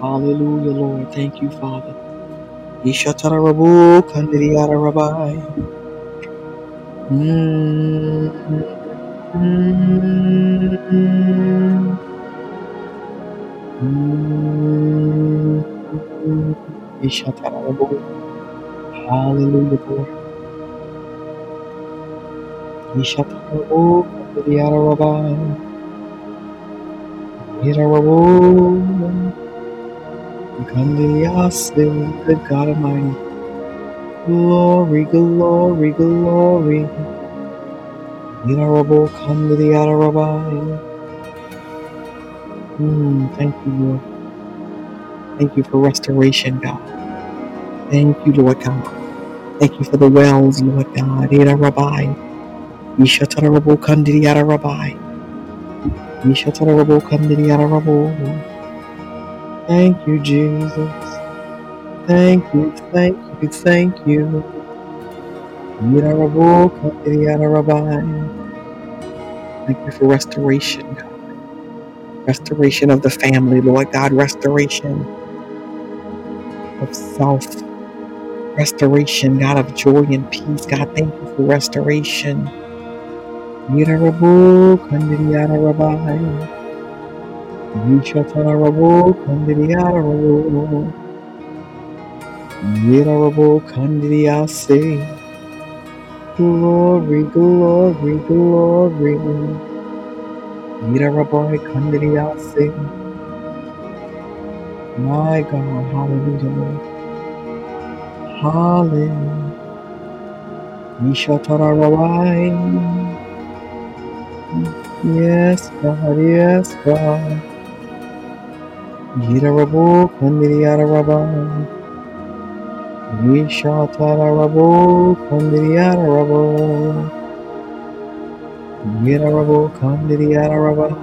Hallelujah, Lord. Thank you, Father. Yishatarabo Kandiriarabai. Mm, mm, mm. Mm, Ishatarabo. Hallelujah, Lord. Ishatarabo. Kandiyarabai. Hirarabo. Kandiyase. Good God Almighty. Glory, glory, glory. Hirarabo. Kandiyarabai. Mm, thank you, Lord. Thank you for restoration, God. Thank you, Lord God. Thank you for the wells, Lord God. Hirarabai. Ishatarabo. Kandiyarabai. Yeshatarabo Kandiyarabo. Thank you, Jesus. Thank you, thank you, thank you. Yarabo Kandiyarabai. Thank you for restoration, God. Restoration of the family, Lord God. Restoration of self. Restoration, God, of joy and peace. God, thank you for restoration. Yarabo Kandiyarabai. Yeshatarabo Kandiyarabo. Yarabo Kandiyase. Glory, glory, glory. Yirabai Kandriyase. My God, hallelujah. Hallelujah. Nishatarabai. Yes, God, yes, God. Yirarabu Kandriyarabai. Nishatarabu Kandriyarabai. Yirarabu Kandriyarabai.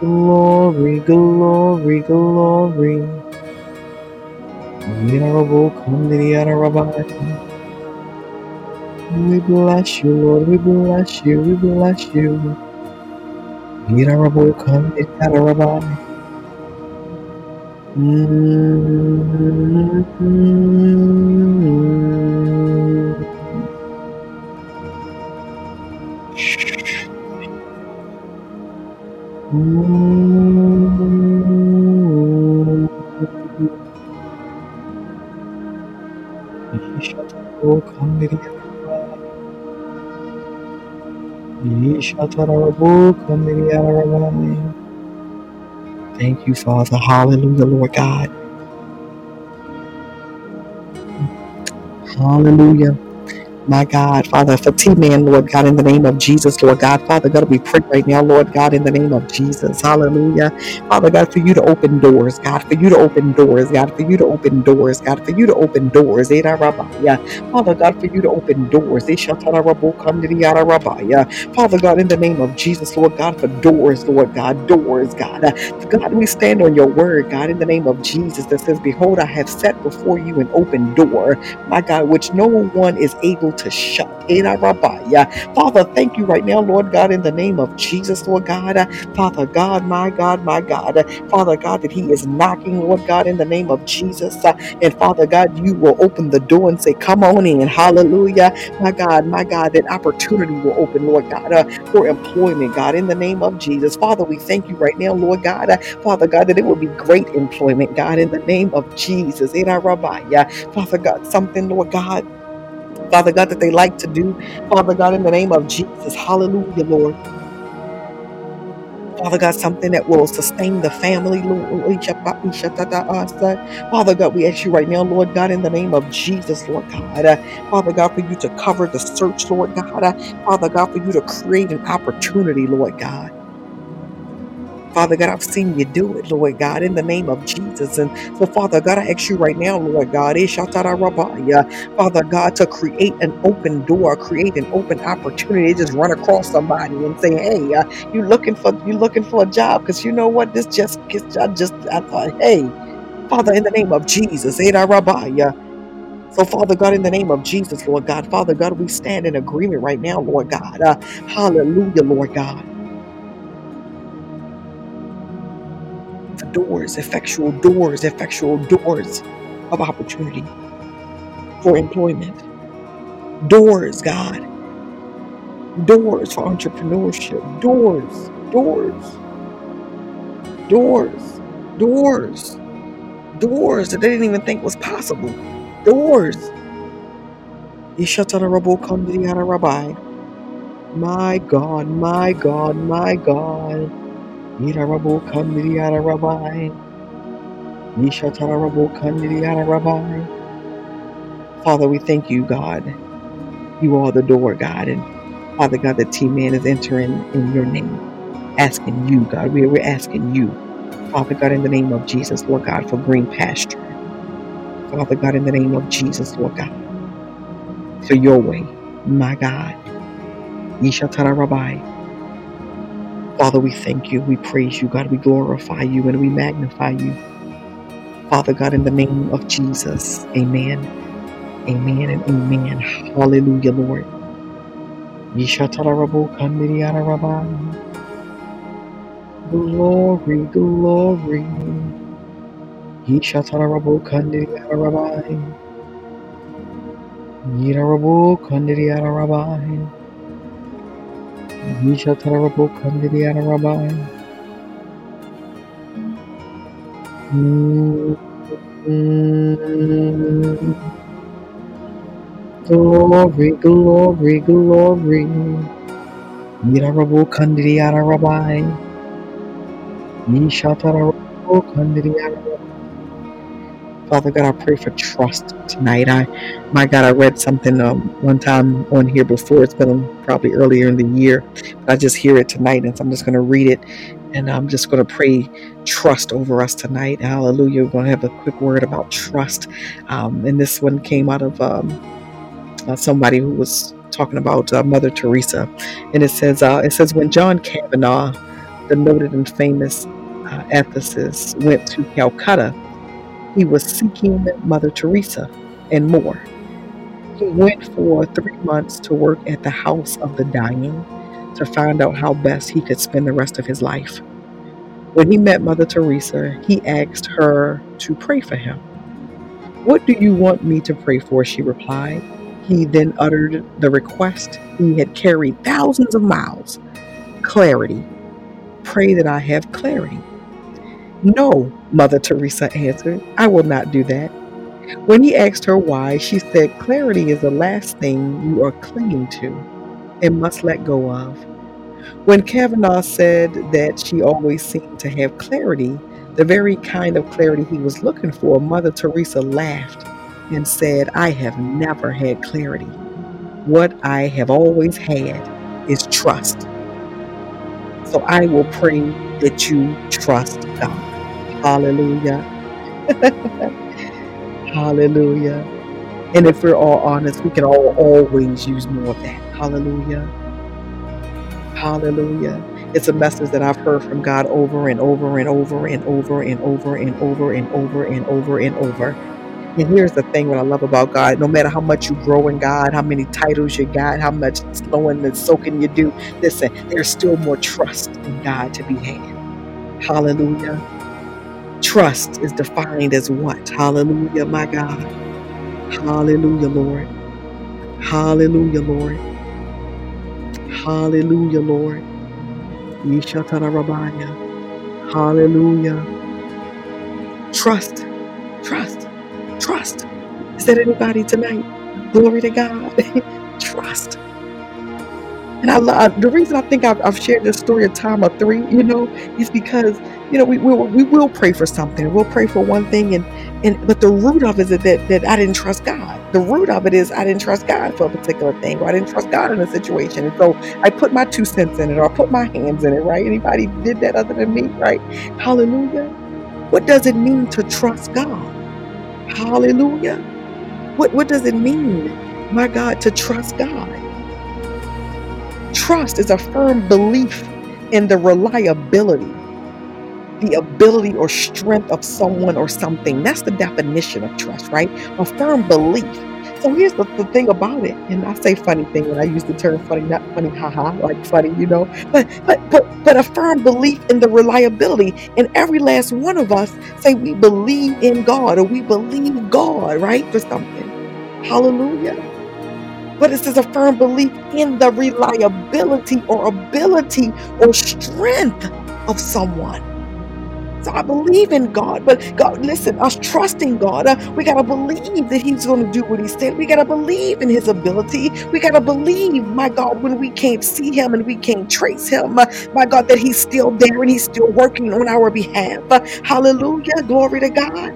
Glory, glory, glory. Yirabu Kandriyarabai. We bless you, Lord. We bless you. We bless you. Yirabu Kandriyarabai. Mm-hmm. Yirabu Kandriyarabai. Thank you, Father. Hallelujah, Lord God. Hallelujah. My God, Father, for T Man, Lord God, in the name of Jesus, Lord God, Father God, we pray right now, Lord God, in the name of Jesus, hallelujah. Father God, for you to open doors, God, for you to open doors, God, for you to open doors, God, for you to open doors, Rabaya. Father God, for you to open doors, Eshatara Rabu Kandidi Rabaya. Father God, in the name of Jesus, Lord God, for doors, Lord God, doors, God. Uh, God, we stand on your word, God, in the name of Jesus, that says, Behold, I have set before you an open door my God, which no one is able to shut. Rabaya. Father, thank you right now, Lord God, in the name of Jesus, Lord God. Uh, Father God, my God, my God. Uh, Father God, that He is knocking, Lord God, in the name of Jesus. Uh, and Father God, you will open the door and say, Come on in. Hallelujah. My God, my God, that opportunity will open, Lord God, uh, for employment, God, in the name of Jesus. Father, we thank you right now, Lord God. Uh, Father God, that it will be great employment, God, in the name of Jesus. Father God, something, Lord God, Father God, that they like to do. Father God, in the name of Jesus, hallelujah, Lord. Father God, something that will sustain the family, Lord. Father God, we ask you right now, Lord God, in the name of Jesus, Lord God. Father God, for you to cover the search, Lord God. Father God, for you to create an opportunity, Lord God. Father God, I've seen you do it, Lord God, in the name of Jesus. And so, Father God, I ask you right now, Lord God, Father God, to create an open door, create an open opportunity, just run across somebody and say, "Hey, uh, you looking for you looking for a job?" Because you know what, this just I just I thought, "Hey, Father, in the name of Jesus, so, Father God, in the name of Jesus, Lord God, Father God, we stand in agreement right now, Lord God. Uh, hallelujah, Lord God. For doors, effectual doors, effectual doors of opportunity for employment. Doors, God. Doors for entrepreneurship. Doors, doors, doors, doors, doors that they didn't even think was possible. Doors. Rabbi. My God, my God, my God. Father, we thank you, God. You are the door, God. And Father God, the T man is entering in your name, asking you, God. We, we're asking you, Father God, in the name of Jesus, Lord God, for green pasture. Father God, in the name of Jesus, Lord God, for your way, my God. Yishatara Rabbi. Father, we thank you. We praise you, God. We glorify you and we magnify you. Father God, in the name of Jesus. Amen. Amen and amen. Hallelujah, Lord. Glory, glory. Ishatarabokandiriyarababa. Glory, glory, glory. kandiri Ishatarabokandiriyarabai. Father God, I pray for trust tonight. I, my God, I read something um, one time on here before. It's been probably earlier in the year, but I just hear it tonight, and so I'm just going to read it, and I'm just going to pray trust over us tonight. Hallelujah. We're going to have a quick word about trust, um, and this one came out of um, uh, somebody who was talking about uh, Mother Teresa, and it says, uh, it says when John Kavanaugh, the noted and famous uh, ethicist, went to Calcutta he was seeking Mother Teresa and more. He went for three months to work at the House of the Dying to find out how best he could spend the rest of his life. When he met Mother Teresa, he asked her to pray for him. What do you want me to pray for? She replied. He then uttered the request he had carried thousands of miles clarity. Pray that I have clarity. No, Mother Teresa answered, I will not do that. When he asked her why, she said, Clarity is the last thing you are clinging to and must let go of. When Kavanaugh said that she always seemed to have clarity, the very kind of clarity he was looking for, Mother Teresa laughed and said, I have never had clarity. What I have always had is trust. So I will pray that you trust God. Hallelujah. Hallelujah. And if we're all honest, we can all always use more of that. Hallelujah. Hallelujah. It's a message that I've heard from God over and over and over and over and over and over and over and over and over. And here's the thing what I love about God no matter how much you grow in God, how many titles you got, how much slowing and soaking you do, listen, there's still more trust in God to be had. Hallelujah. Trust is defined as what? Hallelujah, my God. Hallelujah, Lord. Hallelujah, Lord. Hallelujah, Lord. Yishatarabaya. Hallelujah. Trust, trust, trust. Is that anybody tonight? Glory to God. trust. And I love uh, the reason I think I've, I've, shared this story a time or three, you know, is because you know we will we will pray for something. We'll pray for one thing, and And but the root of it is that, that I didn't trust God. The root of it is I didn't trust God for a particular thing, or I didn't trust God in a situation. And so I put my two cents in it, or I put my hands in it, right? Anybody did that other than me, right? Hallelujah. What does it mean to trust God? Hallelujah. What what does it mean, my God, to trust God? Trust is a firm belief in the reliability the ability or strength of someone or something. That's the definition of trust, right? A firm belief. So here's the, the thing about it, and I say funny thing when I use the term funny, not funny, haha, like funny, you know, but but but but a firm belief in the reliability. And every last one of us say we believe in God or we believe God, right, for something. Hallelujah. But it says a firm belief in the reliability or ability or strength of someone. So I believe in God, but God, listen, us trusting God, uh, we got to believe that He's going to do what He said. We got to believe in His ability. We got to believe, my God, when we can't see Him and we can't trace Him, uh, my God, that He's still there and He's still working on our behalf. Uh, hallelujah. Glory to God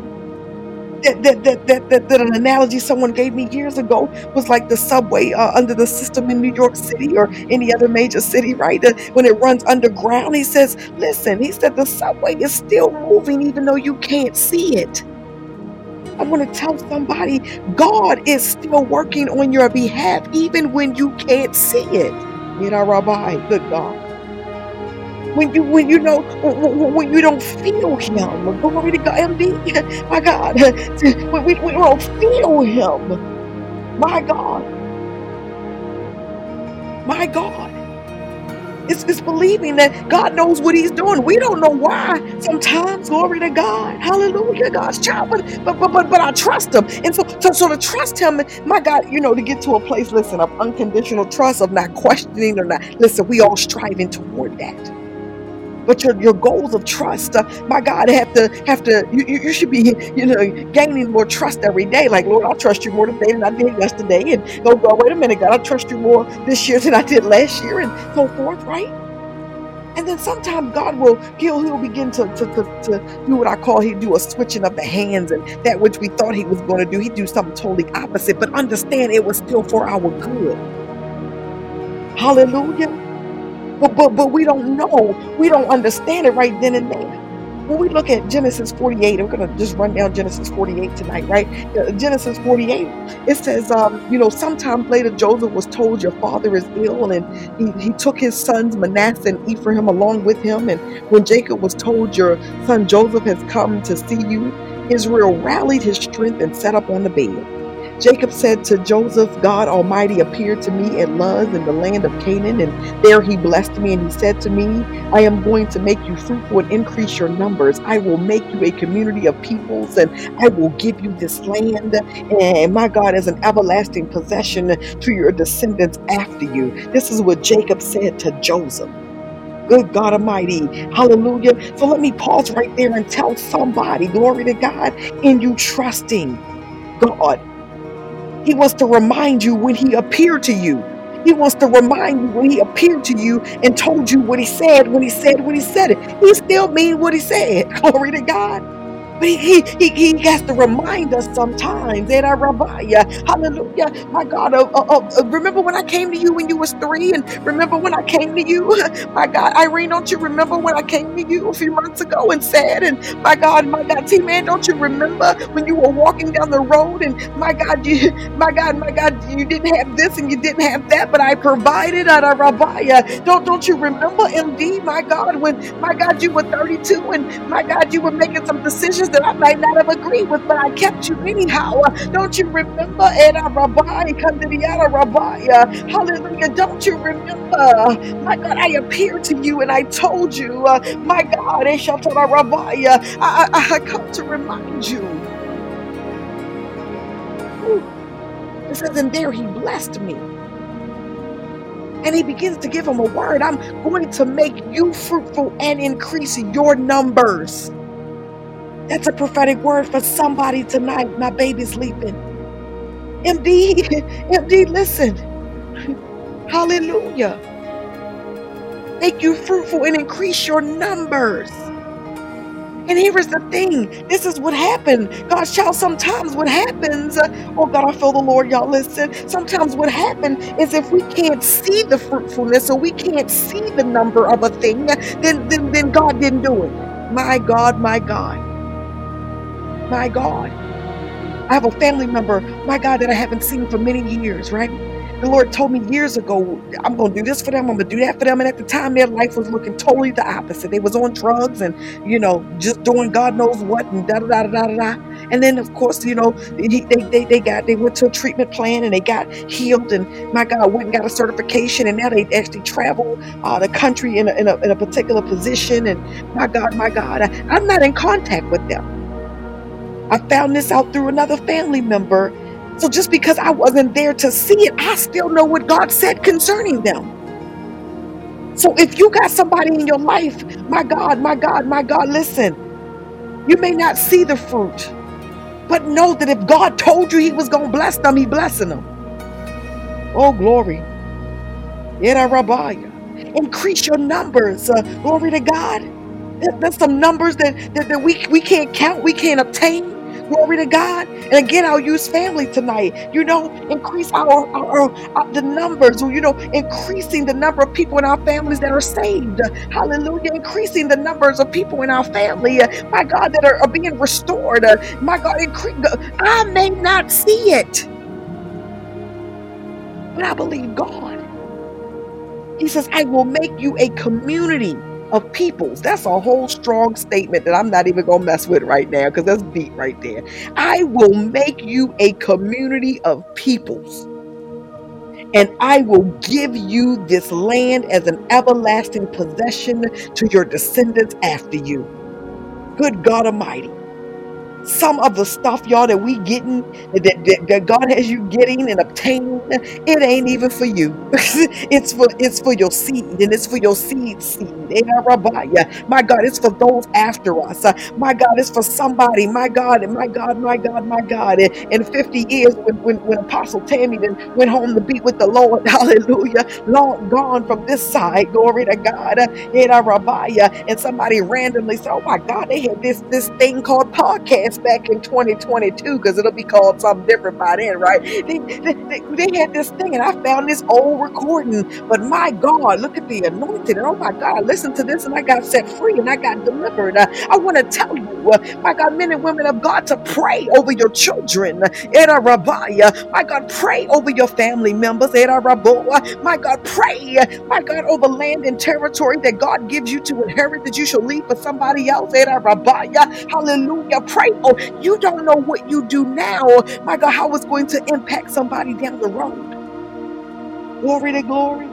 that, that, that, that, that, an analogy someone gave me years ago was like the subway uh, under the system in New York City or any other major city, right? Uh, when it runs underground, he says, listen, he said the subway is still moving even though you can't see it. I want to tell somebody God is still working on your behalf even when you can't see it. Know, Rabbi, good God when you when you know when you don't feel him. Glory to God, MD. My God, when we, we don't feel him. My God, my God. It's, it's believing that God knows what He's doing. We don't know why. Sometimes, glory to God, Hallelujah, God's child. But but but but, but I trust Him, and so, so so to trust Him, my God, you know, to get to a place, listen, of unconditional trust, of not questioning or not. Listen, we all striving toward that but your, your goals of trust, uh, my God, have to have to you, you should be you know gaining more trust every day. Like Lord, I trust you more today than I did yesterday, and go go wait a minute, God, I trust you more this year than I did last year, and so forth, right? And then sometimes God will he'll he'll begin to, to, to, to do what I call he do a switching of the hands and that which we thought he was going to do, he do something totally opposite. But understand it was still for our good. Hallelujah. But, but, but we don't know. We don't understand it right then and there. When we look at Genesis 48, I'm going to just run down Genesis 48 tonight, right? Uh, Genesis 48, it says, um, you know, sometime later Joseph was told your father is ill, and he, he took his sons Manasseh and Ephraim along with him. And when Jacob was told your son Joseph has come to see you, Israel rallied his strength and sat up on the bed. Jacob said to Joseph, God Almighty appeared to me at Luz in the land of Canaan, and there he blessed me, and he said to me, I am going to make you fruitful and increase your numbers. I will make you a community of peoples, and I will give you this land, and my God, as an everlasting possession to your descendants after you. This is what Jacob said to Joseph. Good God Almighty. Hallelujah. So let me pause right there and tell somebody, glory to God, in you trusting God he wants to remind you when he appeared to you. He wants to remind you when he appeared to you and told you what he said when he said what he said it. He still mean what he said. Glory to God. But he, he, he has to remind us sometimes. Hallelujah. My God, uh, uh, uh, remember when I came to you when you was three? And remember when I came to you? My God, Irene, don't you remember when I came to you a few months ago and said, and my God, my God, T-Man, don't you remember when you were walking down the road and my God, you, my God, my God, you didn't have this and you didn't have that, but I provided at a Rabbiah. Don't, don't you remember, MD, my God, when my God, you were 32 and my God, you were making some decisions that I might not have agreed with, but I kept you anyhow. Don't you remember? Eda Rabbi, Kandiriata Rabbi. Hallelujah. Don't you remember? My God, I appeared to you and I told you, my God, I, I come to remind you. It says, and there he blessed me. And he begins to give him a word. I'm going to make you fruitful and increase your numbers. That's a prophetic word for somebody tonight. My baby's sleeping. MD, MD, listen. Hallelujah. Make you fruitful and increase your numbers. And here is the thing. This is what happened. God's child, sometimes what happens, uh, oh God, I feel the Lord, y'all listen. Sometimes what happens is if we can't see the fruitfulness or we can't see the number of a thing, then, then, then God didn't do it. My God, my God. My God. I have a family member, my God, that I haven't seen for many years, right? The Lord told me years ago, I'm going to do this for them. I'm going to do that for them. And at the time, their life was looking totally the opposite. They was on drugs and, you know, just doing God knows what and da da da da da da. And then, of course, you know, they, they, they got, they went to a treatment plan and they got healed. And my God, went and got a certification. And now they actually travel uh, the country in a, in, a, in a particular position. And my God, my God, I, I'm not in contact with them. I found this out through another family member so just because I wasn't there to see it, I still know what God said concerning them. So if you got somebody in your life, my God, my God, my God, listen, you may not see the fruit, but know that if God told you he was going to bless them, he blessing them. Oh, glory. Increase your numbers. Uh, glory to God. There's some numbers that, that, that we, we can't count, we can't obtain. Glory to God. And again, I'll use family tonight. You know, increase our, our, our, the numbers, you know, increasing the number of people in our families that are saved. Hallelujah. Increasing the numbers of people in our family, uh, my God, that are, are being restored. Uh, my God, increase. I may not see it, but I believe God. He says, I will make you a community of peoples. That's a whole strong statement that I'm not even going to mess with right now because that's deep right there. I will make you a community of peoples. And I will give you this land as an everlasting possession to your descendants after you. Good God Almighty some of the stuff, y'all, that we getting, that, that, that, God has you getting and obtaining, it ain't even for you. it's for it's for your seed, and it's for your seed seed. Eh, ah, my God, it's for those after us. Uh, my God, it's for somebody. My God, my God, my God, my God. And In 50 years, when, when, when Apostle Tammy then went home to be with the Lord, hallelujah, long gone from this side, glory to God. Uh, eh, ah, and somebody randomly said, Oh my God, they had this this thing called podcast back in 2022 because it'll be called something different by then, right? They, they, they, had this thing and I found this old recording. But my God, look at the anointed. And oh my God, I listened to this and I got set free and I got delivered. Uh, I want to tell you, uh, my God, men and women of God, to pray over your children. My God, pray over your family members. My God, pray, my God, over land and territory that God gives you to inherit that you shall leave for somebody else. Hallelujah. Pray Oh, you don't know what you do now, my God, how it's going to impact somebody down the road. Glory to glory.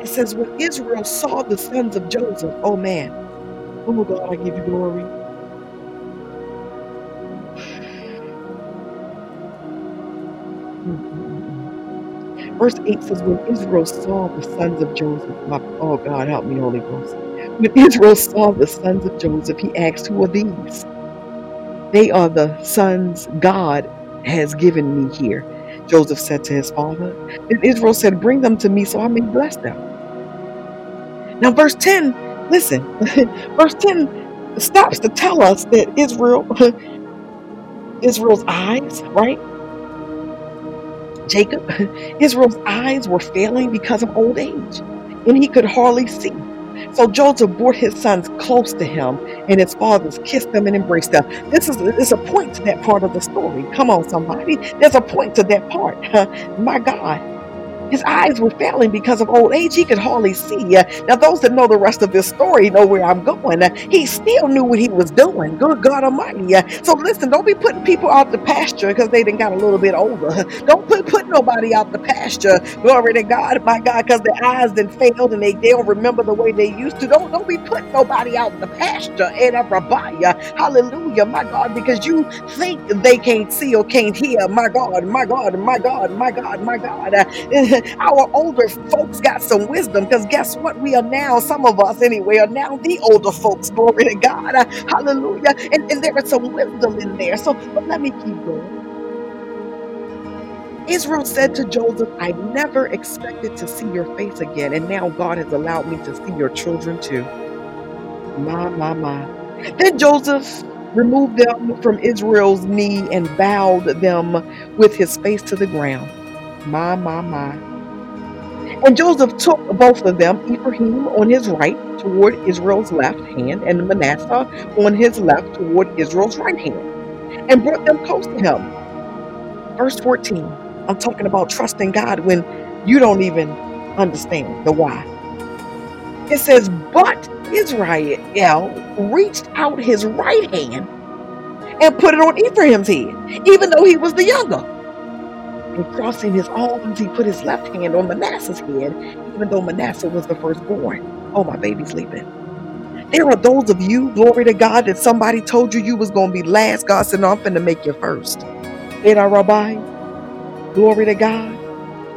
It says, when Israel saw the sons of Joseph, oh man, oh God, I give you glory. Verse 8 says, When Israel saw the sons of Joseph, my, oh God, help me, Holy Ghost. When Israel saw the sons of Joseph, he asked, Who are these? They are the sons God has given me here. Joseph said to his father. Then Israel said, Bring them to me so I may bless them. Now, verse 10, listen, verse 10 stops to tell us that Israel, Israel's eyes, right? Jacob, Israel's eyes were failing because of old age, and he could hardly see. So Joseph brought his sons close to him, and his fathers kissed them and embraced them. This is there's a point to that part of the story. Come on, somebody. There's a point to that part. My God. His eyes were failing because of old age. He could hardly see. Uh, now, those that know the rest of this story know where I'm going. Uh, he still knew what he was doing. Good God Almighty. Uh, so, listen, don't be putting people out the pasture because they done got a little bit older. Don't put, put nobody out the pasture. Glory to God, my God, because their eyes then failed and they, they don't remember the way they used to. Don't, don't be putting nobody out the pasture. Hallelujah, my God, because you think they can't see or can't hear. My God, my God, my God, my God, my God. Our older folks got some wisdom because guess what? We are now, some of us anyway, are now the older folks. Glory to God. Uh, hallelujah. And, and there is some wisdom in there. So, but let me keep going. Israel said to Joseph, I never expected to see your face again, and now God has allowed me to see your children too. My, my, my. Then Joseph removed them from Israel's knee and bowed them with his face to the ground. My, my, my. And Joseph took both of them, Ephraim on his right toward Israel's left hand, and Manasseh on his left toward Israel's right hand, and brought them close to him. Verse 14. I'm talking about trusting God when you don't even understand the why. It says, But Israel reached out his right hand and put it on Ephraim's head, even though he was the younger. And crossing his arms, he put his left hand on Manasseh's head, even though Manasseh was the firstborn. Oh, my baby's sleeping. There are those of you, glory to God, that somebody told you you was going to be last. God said, no, I'm finna make you first. In our rabbi, glory to God.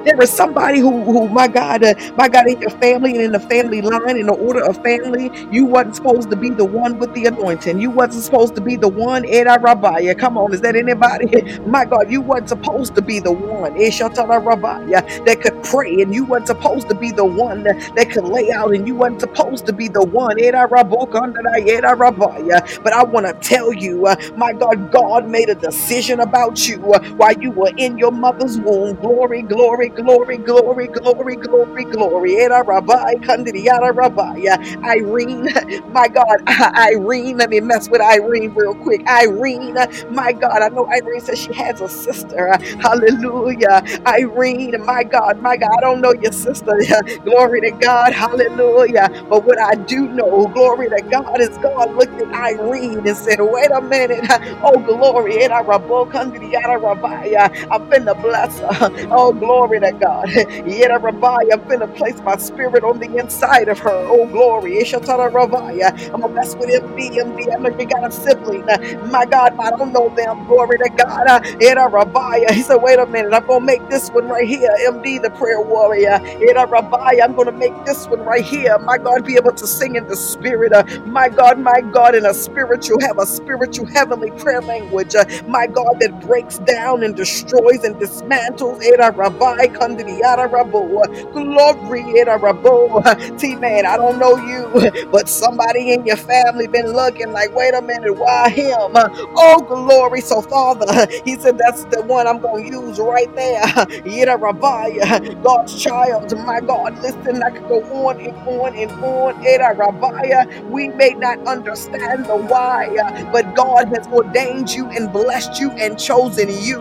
There is somebody who, who my God, uh, my God, in your family and in the family line, in the order of family, you wasn't supposed to be the one with the anointing. You wasn't supposed to be the one. Eda Rabbiah. Come on, is that anybody? My God, you wasn't supposed to be the one. Eshatara Rabbiah, that could pray, and you wasn't supposed to be the one that, that could lay out, and you wasn't supposed to be the one. Eda Rabbokandara, Eda Rabbiah. But I want to tell you, uh, my God, God made a decision about you uh, while you were in your mother's womb. Glory, glory, glory, glory, glory, glory, glory. Era Rabbi, Kandidiyara Rabbi, Irene, my God, Irene, let me mess with Irene real quick. Irene, my God, I know Irene says she has a sister. Hallelujah. Irene, my God, my God, I don't know your sister. Glory to God. Hallelujah. But what I do know, glory to God, is God looked at Irene and said, wait a minute. Oh, glory. Era Rabbo, Kandidiyara Rabbi, I'm finna bless her. Oh, glory to God. Yet a Rabbi, I'm finna place my spirit on the inside of her. Oh, glory. Ishatara Rabbi. I'm gonna mess with MD. MD, I know you got a sibling. My God, I don't know them. Glory to God. Yet a Rabbi. He said, wait a minute. I'm gonna make this one right here. MD, the prayer warrior. Yet a Rabbi. I'm gonna make this one right here. My God, be able to sing in the spirit. My God, my God, in a spiritual, have a spiritual heavenly prayer language. My God, that breaks down and destroys and dismantles. Era Rabbi Kandidiyara Rabo. Glory Era Rabo. T man, I don't know you, but somebody in your family been looking like, wait a minute, why him? Oh, glory. So, Father, he said that's the one I'm going to use right there. Era Rabbi, God's child. My God, listen, I could go on and on and on. Era Rabbi, we may not understand the why, but God has ordained you and blessed you and chosen you.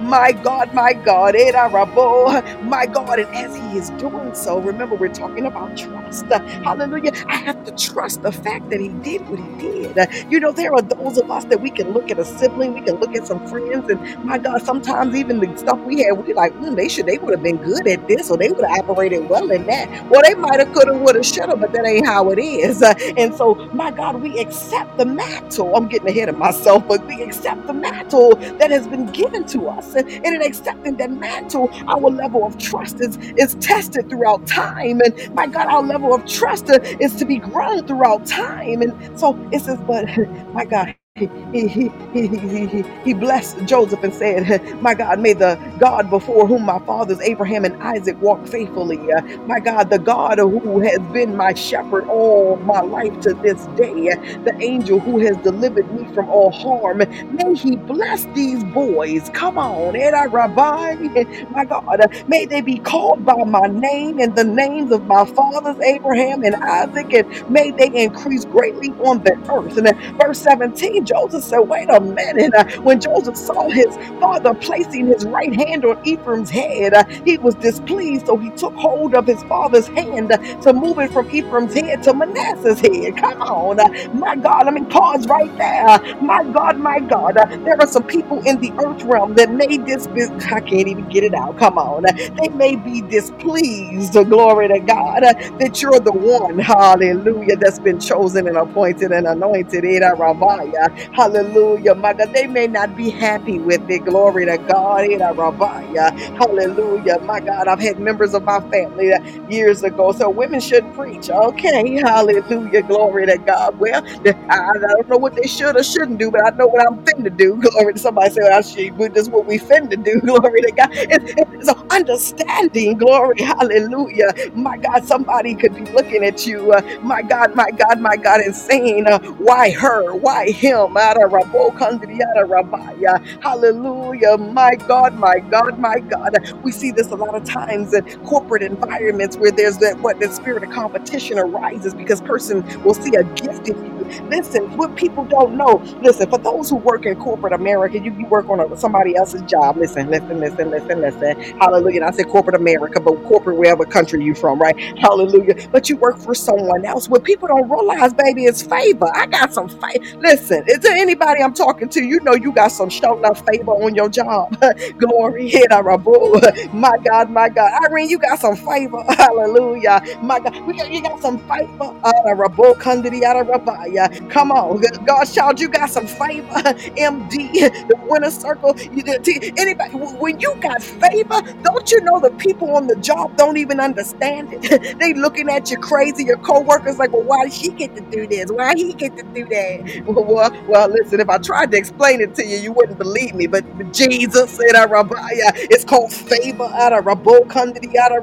My God, my God, Era Rabo, my God. And as He is doing so, remember, we're talking about trust. Hallelujah. I have to trust the fact that He did what He did. You know, there are those of us that we can look at a sibling, we can look at some friends, and my God, sometimes even the stuff we had, we like, mm, they should, they would have been good at this, or they would have operated well in that. Well, they might have, could have, would have, should have, but that ain't how it is. and so, my God, we accept the mantle. I'm getting ahead of myself, but we accept the mantle that has been given to us. And, in accepting that mantle, our level of trust is, is tested throughout time. And my God, our level of trust is to be grown throughout time. And so it says, but my God, he, he, he, he, he, he blessed Joseph and said, My God, may the God before whom my fathers Abraham and Isaac walked faithfully, uh, my God, the God who has been my shepherd all my life to this day, uh, the angel who has delivered me from all harm, may he bless these boys. Come on, I rabbi, my God, uh, may they be called by my name and the names of my fathers Abraham and Isaac, and may they increase greatly on the earth. And uh, verse 17, Joseph said, Wait a minute. Uh, when Joseph saw his father placing his right hand on Ephraim's head, uh, he was displeased. So he took hold of his father's hand uh, to move it from Ephraim's head to Manasseh's head. Come on. My God, let me pause right there. My God, my God. There are some people in the earth realm that may dis I can't even get it out. Come on. They may be displeased, glory to God, that you're the one, hallelujah, that's been chosen and appointed and anointed in Rabbiah. Hallelujah. My God, they may not be happy with it. Glory to God. Hallelujah. My God, I've had members of my family that years ago. So women shouldn't preach. Okay. Hallelujah. Glory to God. Well, I, I don't know what they should or shouldn't do, but I know what I'm finna do. Glory to somebody say, well, she, this is what we finna do. Glory to God. It's, it's understanding. Glory. Hallelujah. My God, somebody could be looking at you. Uh, my God, my God, my God, and saying, uh, why her? Why him? Hallelujah. My God, my God, my God. We see this a lot of times in corporate environments where there's that what the spirit of competition arises because person will see a gift in you. Listen, what people don't know. Listen, for those who work in corporate America, you, you work on a, somebody else's job. Listen, listen, listen, listen, listen. Hallelujah. And I said corporate America, but corporate wherever country you from, right? Hallelujah. But you work for someone else. What people don't realize, baby, is favor. I got some favor. Listen, there anybody I'm talking to? You know you got some show enough favor on your job. Glory. Hit. My God, my God. Irene, you got some favor. Hallelujah. My God, we got, you got some favor. Come on. God child, you got some favor. MD, the winner circle. Anybody, when you got favor, don't you know the people on the job don't even understand it? they looking at you crazy. Your co-workers like, well, why did she get to do this? Why he get to do that? Well, well, listen, if I tried to explain it to you, you wouldn't believe me. But Jesus said, it's called favor. out At a rabo cundidiata.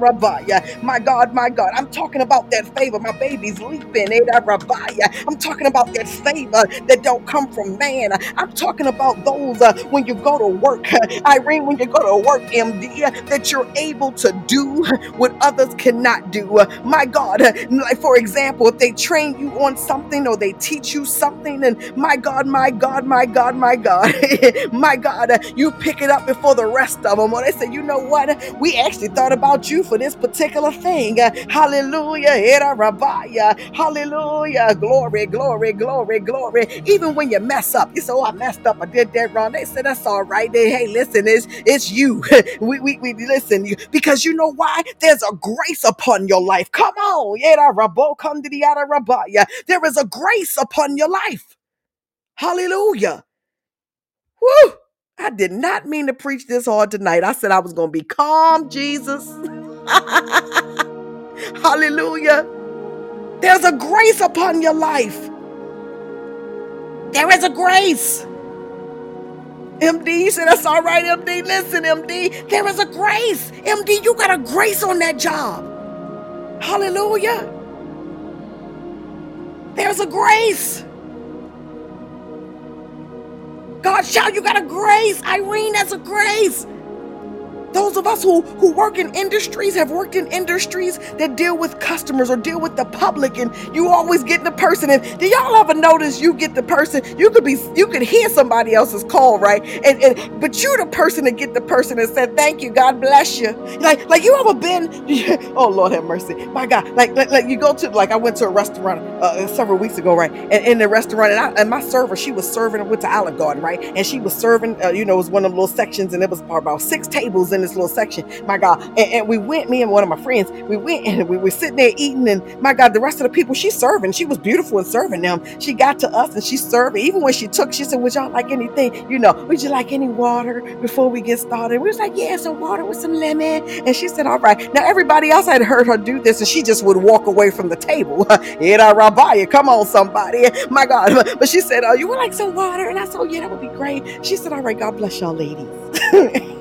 My God, my God, I'm talking about that favor. My baby's leaping. A rabaya. I'm talking about that favor that don't come from man. I'm talking about those uh, when you go to work, Irene, when you go to work, MD, that you're able to do what others cannot do. My God, like for example, if they train you on something or they teach you something, and my God, my God, my God, my God, my God, you pick it up before the rest of them. Or they say, you know what? We actually thought about you for this particular thing. Hallelujah. Hallelujah. Glory, glory, glory, glory. Even when you mess up, you say, Oh, I messed up. I did that wrong. They said, That's all right. They, hey, listen, it's, it's you. we, we, we listen you because you know why? There's a grace upon your life. Come on. There is a grace upon your life. Hallelujah. Woo! I did not mean to preach this hard tonight. I said I was going to be calm, Jesus. Hallelujah. There's a grace upon your life. There is a grace. MD said, That's all right, MD. Listen, MD, there is a grace. MD, you got a grace on that job. Hallelujah. There's a grace. God, shout, you got a grace. Irene, that's a grace. Those of us who, who work in industries have worked in industries that deal with customers or deal with the public, and you always get the person. And do y'all ever notice you get the person? You could be you could hear somebody else's call, right? And, and but you the person to get the person and said, Thank you, God bless you. Like like you ever been, oh Lord have mercy. My God, like like, like you go to like I went to a restaurant uh, several weeks ago, right? And in the restaurant, and, I, and my server, she was serving, went to Olive Garden, right? And she was serving, uh, you know, it was one of them little sections, and it was about six tables in this little section. My God. And, and, we went, me and one of my friends, we went and we were sitting there eating. And my God, the rest of the people she's serving, she was beautiful in serving them. She got to us and she served. Even when she took, she said, Would y'all like anything? You know, would you like any water before we get started? We was like, Yeah, some water with some lemon. And she said, All right. Now everybody else had heard her do this, and she just would walk away from the table. Come on, somebody. My God. But she said, Oh, you would like some water? And I said, Oh, yeah, that would be great. She said, All right, God bless y'all ladies.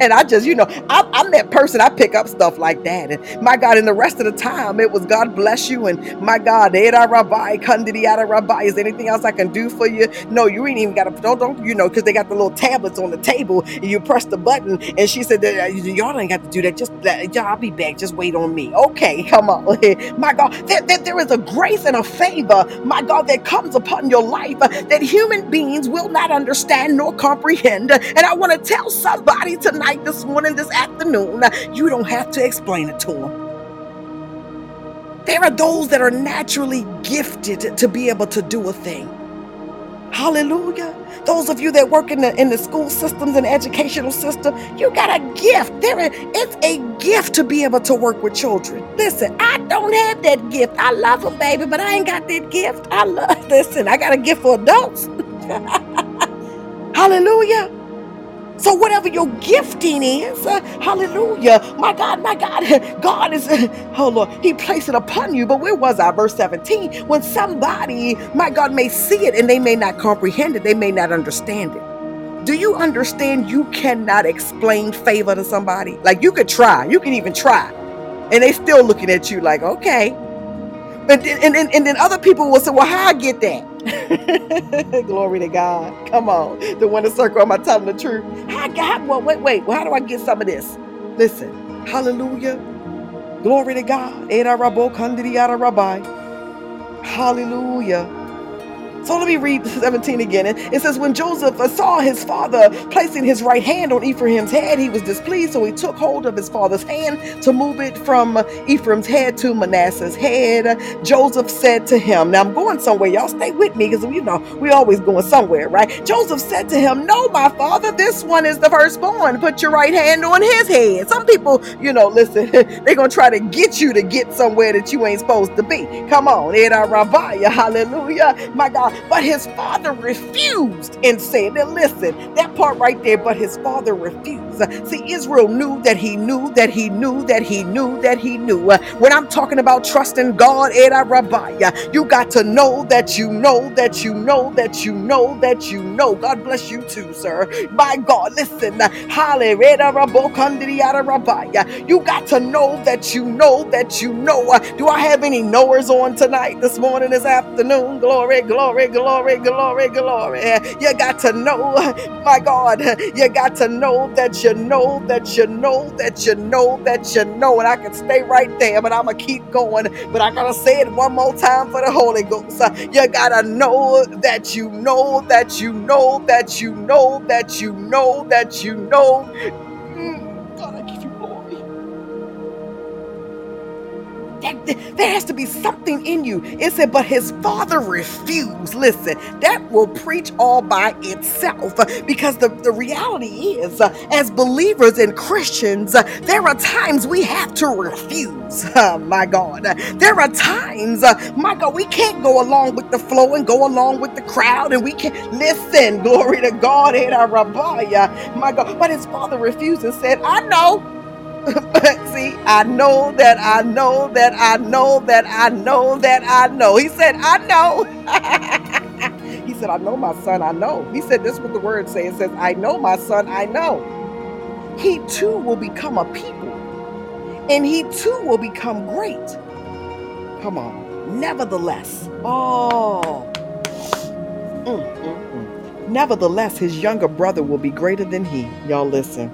and I just, you know, I, I'm that person. I pick up stuff like that. And my God, and the rest of the time, it was God bless you. And my God, Ada Rabbi, Rabbi, is there anything else I can do for you? No, you ain't even got to, don't, don't, you know, because they got the little tablets on the table and you press the button. And she said, Y'all ain't got to do that. Just, I'll be back. Just wait on me. Okay, come on. my God, there, there, there is a grace and a favor, my God, that comes upon your life uh, that human beings will not understand nor comprehend. And I want to tell somebody tonight, this morning, this afternoon, you don't have to explain it to them. There are those that are naturally gifted to be able to do a thing. Hallelujah. Those of you that work in the in the school systems and educational system, you got a gift. There is it's a gift to be able to work with children. Listen, I don't have that gift. I love them, baby, but I ain't got that gift. I love, listen, I got a gift for adults. Hallelujah. So whatever your gifting is, uh, hallelujah, my God, my God, God is, oh Lord, He placed it upon you. But where was I? Verse 17, when somebody, my God, may see it and they may not comprehend it, they may not understand it. Do you understand you cannot explain favor to somebody? Like you could try, you can even try, and they still looking at you like, okay. And and, and, and then other people will say, well, how I get that? Glory to God. Come on. The winner circle, am I telling the truth? How, God, well, wait, wait. Well, how do I get some of this? Listen. Hallelujah. Glory to God. Hallelujah. So let me read 17 again. It says, When Joseph saw his father placing his right hand on Ephraim's head, he was displeased. So he took hold of his father's hand to move it from Ephraim's head to Manasseh's head. Joseph said to him, Now I'm going somewhere. Y'all stay with me because you know we always going somewhere, right? Joseph said to him, No, my father, this one is the firstborn. Put your right hand on his head. Some people, you know, listen, they're going to try to get you to get somewhere that you ain't supposed to be. Come on. Hallelujah. My God. But his father refused and said, Now listen, that part right there, but his father refused. See, Israel knew that he knew that he knew that he knew that he knew. When I'm talking about trusting God, you got to know that you know that you know that you know that you know. God bless you too, sir. My God, listen. You got to know that you know that you know. Do I have any knowers on tonight, this morning, this afternoon? Glory, glory, glory, glory, glory. You got to know, my God, you got to know that you know that you know that you know that you know. And I can stay right there, but I'm going to keep going. But I got to say it one more time for the Holy Ghost. You got to know that you know that you know that you know that you know that you know. There has to be something in you. It said, but his father refused. Listen, that will preach all by itself because the, the reality is, as believers and Christians, there are times we have to refuse. Uh, my God. There are times, uh, my God, we can't go along with the flow and go along with the crowd and we can't listen. Glory to God. My God. But his father refused and said, I know. But see, I know that I know that I know that I know that I know. He said, I know. he said, I know my son, I know. He said, This is what the word says. It says, I know my son, I know. He too will become a people, and he too will become great. Come on. Nevertheless, oh, mm, mm, mm. nevertheless, his younger brother will be greater than he. Y'all listen.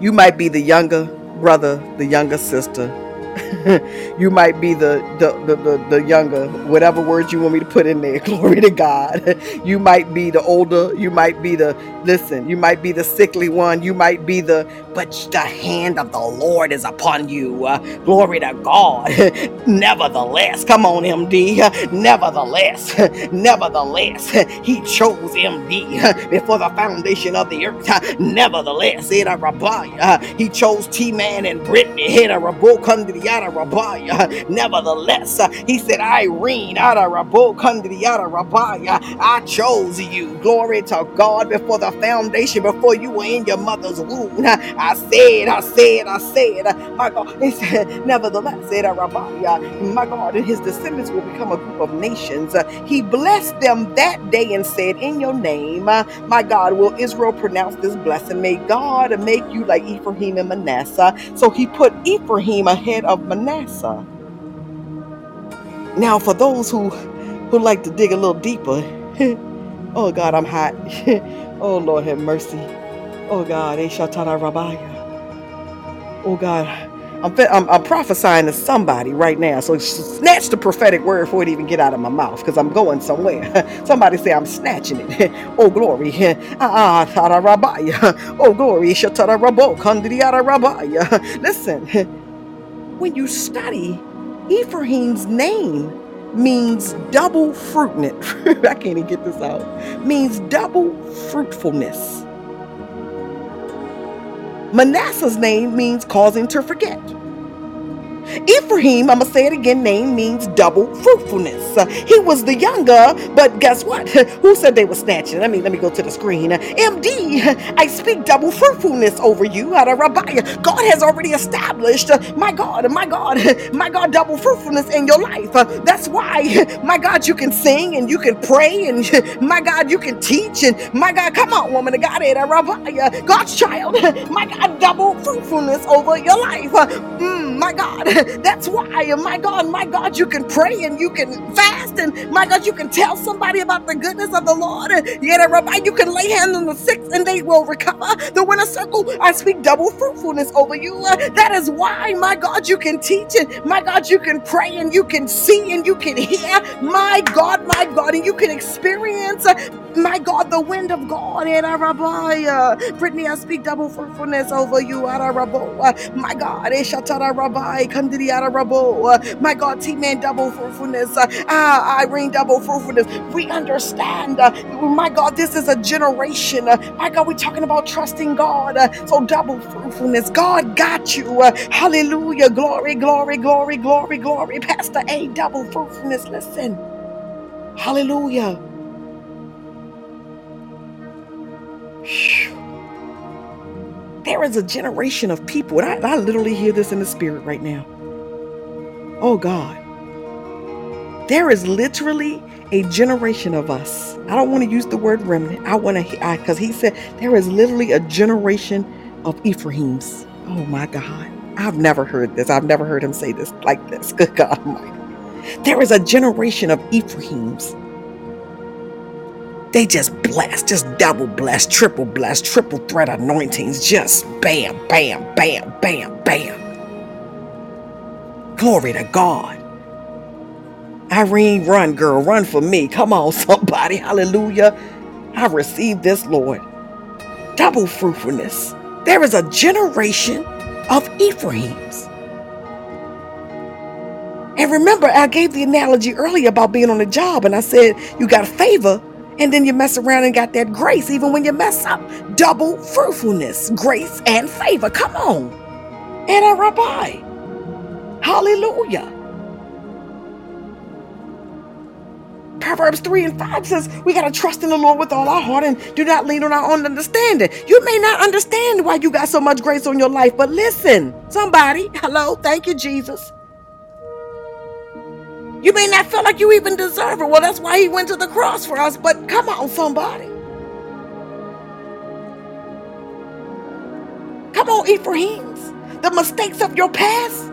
You might be the younger brother, the younger sister. you might be the the, the the, the younger, whatever words you want me to put in there. Glory to God. You might be the older. You might be the listen. You might be the sickly one. You might be the but the hand of the Lord is upon you. Uh, glory to God. nevertheless, come on, MD. nevertheless, nevertheless, He chose MD before the foundation of the earth. nevertheless, it a He chose T Man and Brittany. Hit a Nevertheless, uh, He said, Irene, I chose you. Glory to God before the foundation, before you were in your mother's womb. I I said, I said, I said, uh, my God. He said, nevertheless, said my God, and his descendants will become a group of nations. He blessed them that day and said, In your name, my God, will Israel pronounce this blessing. May God make you like Ephraim and Manasseh. So he put Ephraim ahead of Manasseh. Now, for those who who like to dig a little deeper, oh God, I'm hot. oh Lord, have mercy. Oh God, Eshatara Rabaya. Oh God, I'm, I'm, I'm, prophesying to somebody right now. So snatch the prophetic word before it even get out of my mouth because I'm going somewhere. somebody say I'm snatching it. oh glory. Ah, ah oh glory. Shatara Rabo. Kandriara Rabaya. Listen, when you study, Ephraim's name means double fruitnet. I can't even get this out. Means double fruitfulness. Manasseh's name means causing to forget. Ephraim, I'm going to say it again, name means double fruitfulness. He was the younger, but guess what? Who said they were snatching? Let me let me go to the screen. MD, I speak double fruitfulness over you. Out of God has already established, my God, my God, my God, double fruitfulness in your life. That's why, my God, you can sing and you can pray and my God, you can teach and my God, come on, woman of God, Rabbi, God's child, my God, double fruitfulness over your life. Mm, my God, that's why, my God, my God, you can pray and you can fast and my God, you can tell somebody about the goodness of the Lord. Rabbi, you can lay hands on the sick and they will recover. The winner circle, I speak double fruitfulness over you. that is why, my God, you can teach and my God, you can pray and you can see and you can hear. My God, my God, and you can experience my God, the wind of God. Brittany, I speak double fruitfulness over you. My God, my God, T Man, double fruitfulness. Uh, ah, Irene, double fruitfulness. We understand, uh, my God, this is a generation. Uh, my God, we're talking about trusting God. So, double fruitfulness. God got you. Hallelujah. Glory, glory, glory, glory, glory. Pastor A, double fruitfulness. Listen. Hallelujah. There is a generation of people, and I, I literally hear this in the spirit right now. Oh God. There is literally a generation of us. I don't want to use the word remnant. I want to, because he said there is literally a generation of Ephraims. Oh my God. I've never heard this. I've never heard him say this like this. Good God Almighty. There is a generation of Ephraims they just bless, just double bless, triple bless, triple threat anointings, just bam, bam, bam, bam, bam. Glory to God. Irene, run, girl, run for me. Come on, somebody. Hallelujah. I received this, Lord. Double fruitfulness. There is a generation of Ephraim's. And remember, I gave the analogy earlier about being on a job, and I said, You got favor, and then you mess around and got that grace, even when you mess up. Double fruitfulness, grace, and favor. Come on. And a rabbi. Hallelujah. Proverbs 3 and 5 says we got to trust in the Lord with all our heart and do not lean on our own understanding. You may not understand why you got so much grace on your life, but listen, somebody, hello, thank you, Jesus. You may not feel like you even deserve it. Well, that's why he went to the cross for us. But come on, somebody. Come on, Ephraim's. The mistakes of your past.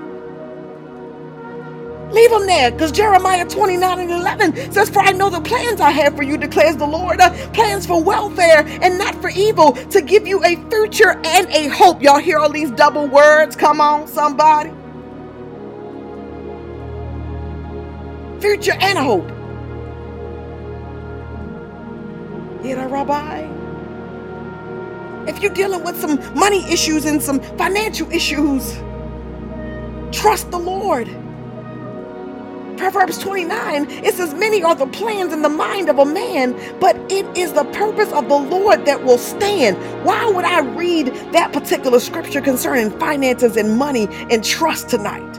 Leave them there because Jeremiah 29 and 11 says, For I know the plans I have for you, declares the Lord. Uh, plans for welfare and not for evil, to give you a future and a hope. Y'all hear all these double words? Come on, somebody. future and hope. You know, Rabbi? If you're dealing with some money issues and some financial issues, trust the Lord. Proverbs 29, it says, Many are the plans in the mind of a man, but it is the purpose of the Lord that will stand. Why would I read that particular scripture concerning finances and money and trust tonight?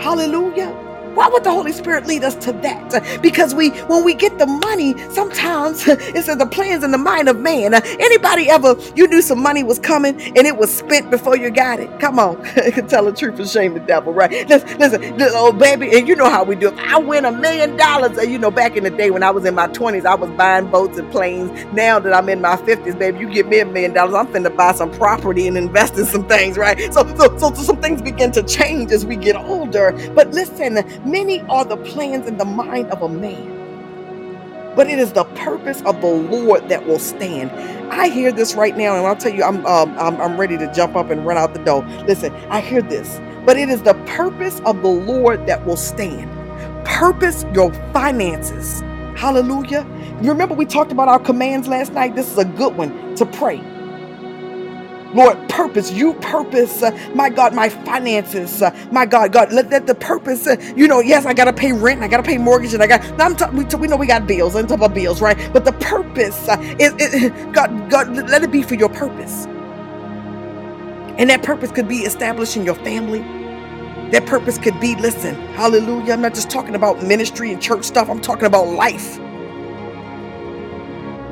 Hallelujah. Why would the Holy Spirit lead us to that? Because we, when we get the money, sometimes it's in the plans in the mind of man. Anybody ever, you knew some money was coming and it was spent before you got it? Come on, tell the truth and shame the devil, right? Listen, listen, oh baby, and you know how we do. I win a million dollars. Uh, you know, back in the day when I was in my 20s, I was buying boats and planes. Now that I'm in my 50s, baby, you give me a million dollars, I'm finna buy some property and invest in some things, right? So, so, so, so some things begin to change as we get older. But listen, Many are the plans in the mind of a man, but it is the purpose of the Lord that will stand. I hear this right now, and I'll tell you, I'm, um, I'm, I'm ready to jump up and run out the door. Listen, I hear this, but it is the purpose of the Lord that will stand. Purpose your finances. Hallelujah. You remember we talked about our commands last night? This is a good one to pray. Lord, purpose, you purpose, uh, my God, my finances, uh, my God, God, let, let the purpose, uh, you know, yes, I got to pay rent, I got to pay mortgage, and I got, I'm t- we, t- we know we got bills, I'm talking about bills, right? But the purpose uh, is, is, God, God, let it be for your purpose. And that purpose could be establishing your family. That purpose could be, listen, hallelujah. I'm not just talking about ministry and church stuff, I'm talking about life.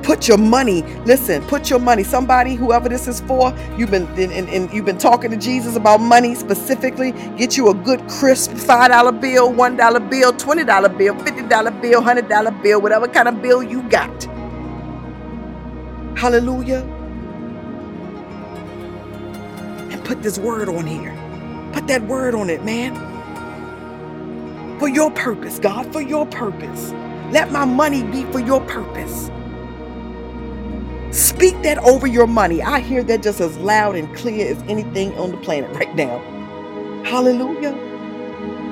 Put your money, listen, put your money. Somebody, whoever this is for, you've been and, and, and you've been talking to Jesus about money specifically. Get you a good crisp $5 bill, $1 bill, $20 bill, $50 bill, $100 bill, whatever kind of bill you got. Hallelujah. And put this word on here. Put that word on it, man. For your purpose, God, for your purpose. Let my money be for your purpose. Speak that over your money. I hear that just as loud and clear as anything on the planet right now. Hallelujah.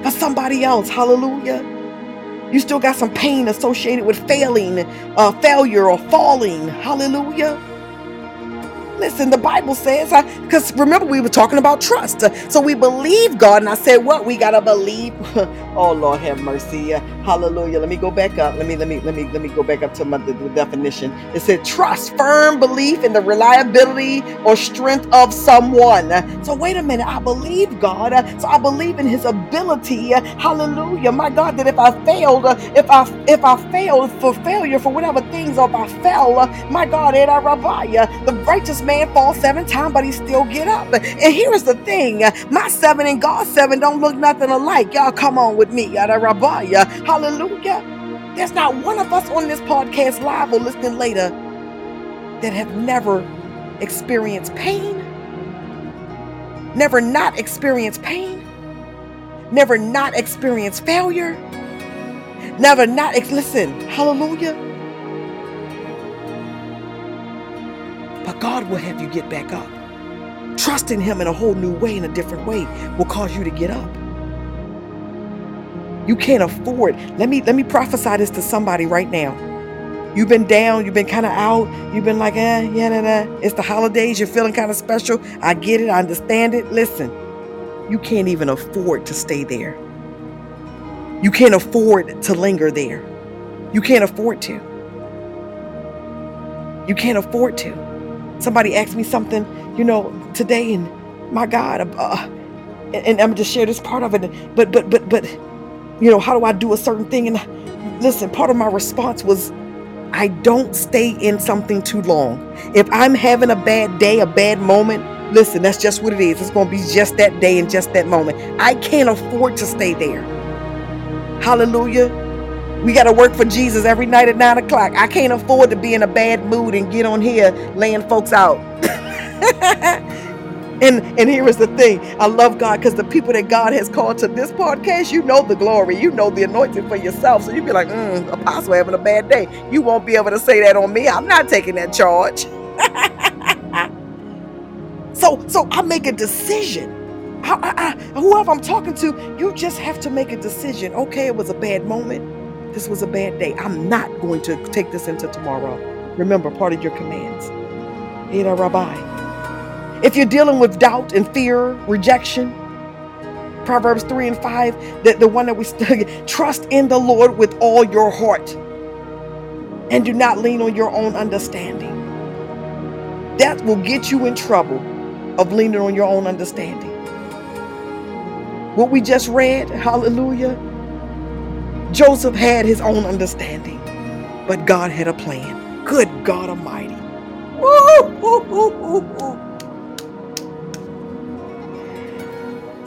For somebody else, hallelujah. You still got some pain associated with failing, uh, failure, or falling. Hallelujah. Listen, the Bible says, because remember we were talking about trust. Uh, so we believe God, and I said, what? We gotta believe. oh Lord, have mercy. Uh, hallelujah. Let me go back up. Let me let me let me let me go back up to my the, the definition. It said trust, firm belief in the reliability or strength of someone. So wait a minute. I believe God. Uh, so I believe in His ability. Uh, hallelujah, my God. That if I failed, uh, if I if I failed for failure for whatever things, or if I fell, uh, my God, the righteous man falls seven times, but he still get up. And here's the thing: my seven and God's seven don't look nothing alike. Y'all come on with me. Hallelujah. There's not one of us on this podcast live or listening later that have never experienced pain, never not experienced pain, never not experienced failure, never not ex- listen. Hallelujah. But God will have you get back up. Trusting Him in a whole new way, in a different way, will cause you to get up. You can't afford. Let me let me prophesy this to somebody right now. You've been down, you've been kind of out, you've been like, eh, yeah, nah, nah. It's the holidays, you're feeling kind of special. I get it, I understand it. Listen, you can't even afford to stay there. You can't afford to linger there. You can't afford to. You can't afford to. Somebody asked me something, you know, today, and my God, uh, uh and, and I'm just share this part of it. But but but but, you know, how do I do a certain thing? And listen, part of my response was, I don't stay in something too long. If I'm having a bad day, a bad moment, listen, that's just what it is. It's going to be just that day and just that moment. I can't afford to stay there. Hallelujah. We got to work for Jesus every night at nine o'clock. I can't afford to be in a bad mood and get on here laying folks out. and and here is the thing I love God because the people that God has called to this podcast, you know the glory, you know the anointing for yourself. So you'd be like, mm, Apostle having a bad day. You won't be able to say that on me. I'm not taking that charge. so so I make a decision. I, I, I, whoever I'm talking to, you just have to make a decision. Okay, it was a bad moment. This was a bad day. I'm not going to take this into tomorrow. Remember, part of your commands. Ida Rabbi. If you're dealing with doubt and fear, rejection, Proverbs 3 and 5, the, the one that we study, trust in the Lord with all your heart and do not lean on your own understanding. That will get you in trouble of leaning on your own understanding. What we just read, hallelujah, Joseph had his own understanding, but God had a plan. Good God Almighty.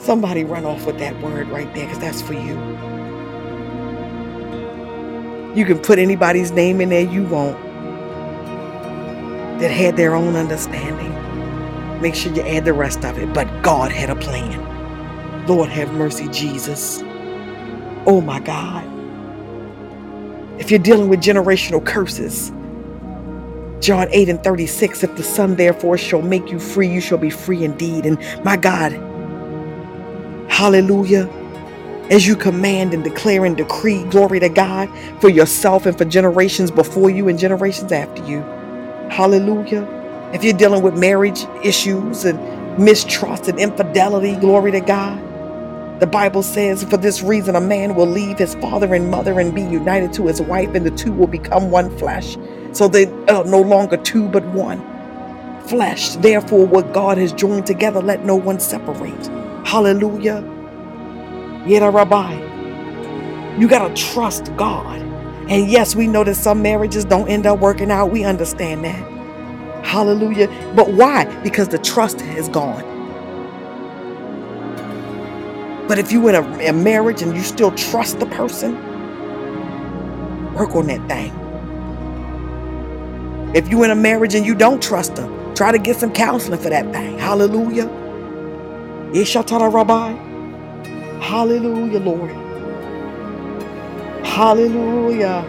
Somebody run off with that word right there because that's for you. You can put anybody's name in there you want that had their own understanding. Make sure you add the rest of it. But God had a plan. Lord have mercy, Jesus. Oh my God. If you're dealing with generational curses, John 8 and 36, if the Son therefore shall make you free, you shall be free indeed. And my God, hallelujah, as you command and declare and decree, glory to God, for yourself and for generations before you and generations after you. Hallelujah. If you're dealing with marriage issues and mistrust and infidelity, glory to God. The Bible says, For this reason, a man will leave his father and mother and be united to his wife, and the two will become one flesh. So they are no longer two, but one flesh. Therefore, what God has joined together, let no one separate. Hallelujah. Yeda Rabbi. You got to trust God. And yes, we know that some marriages don't end up working out. We understand that. Hallelujah. But why? Because the trust has gone. But if you in a, a marriage and you still trust the person, work on that thing. If you in a marriage and you don't trust them, try to get some counseling for that thing. Hallelujah. Ishatara Rabbi. Hallelujah, Lord. Hallelujah.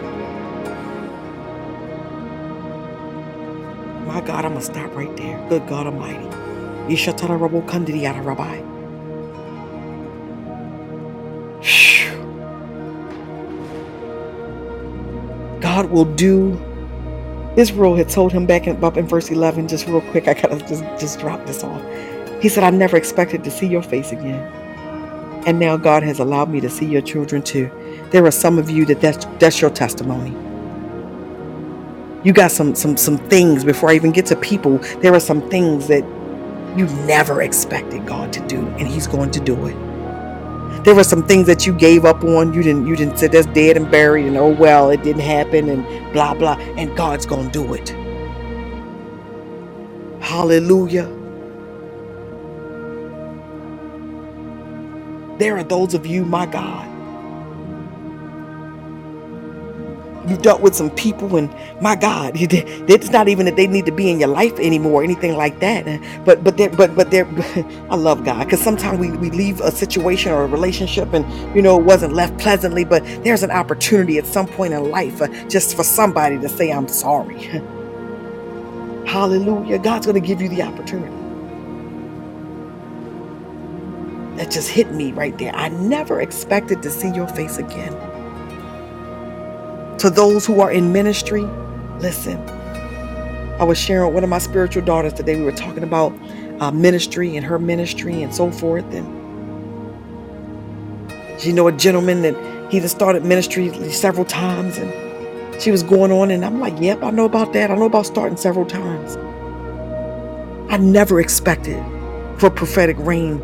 My God, I'm going to stop right there. Good God Almighty. Ishatara Rabbi. God will do. Israel had told him back in, up in verse 11, just real quick, I gotta just, just drop this off. He said, I never expected to see your face again. And now God has allowed me to see your children too. There are some of you that that's, that's your testimony. You got some some some things before I even get to people. There are some things that you never expected God to do, and He's going to do it. There were some things that you gave up on. You didn't you didn't say that's dead and buried, and oh well, it didn't happen, and blah blah. And God's gonna do it. Hallelujah. There are those of you, my God. You dealt with some people, and my God, it's not even that they need to be in your life anymore, or anything like that. But but they but but they're. I love God because sometimes we we leave a situation or a relationship, and you know it wasn't left pleasantly. But there's an opportunity at some point in life uh, just for somebody to say, "I'm sorry." Hallelujah! God's going to give you the opportunity. That just hit me right there. I never expected to see your face again. To those who are in ministry, listen. I was sharing with one of my spiritual daughters today. We were talking about uh, ministry and her ministry and so forth. And she know a gentleman that he just started ministry several times, and she was going on, and I'm like, "Yep, I know about that. I know about starting several times." I never expected for prophetic rain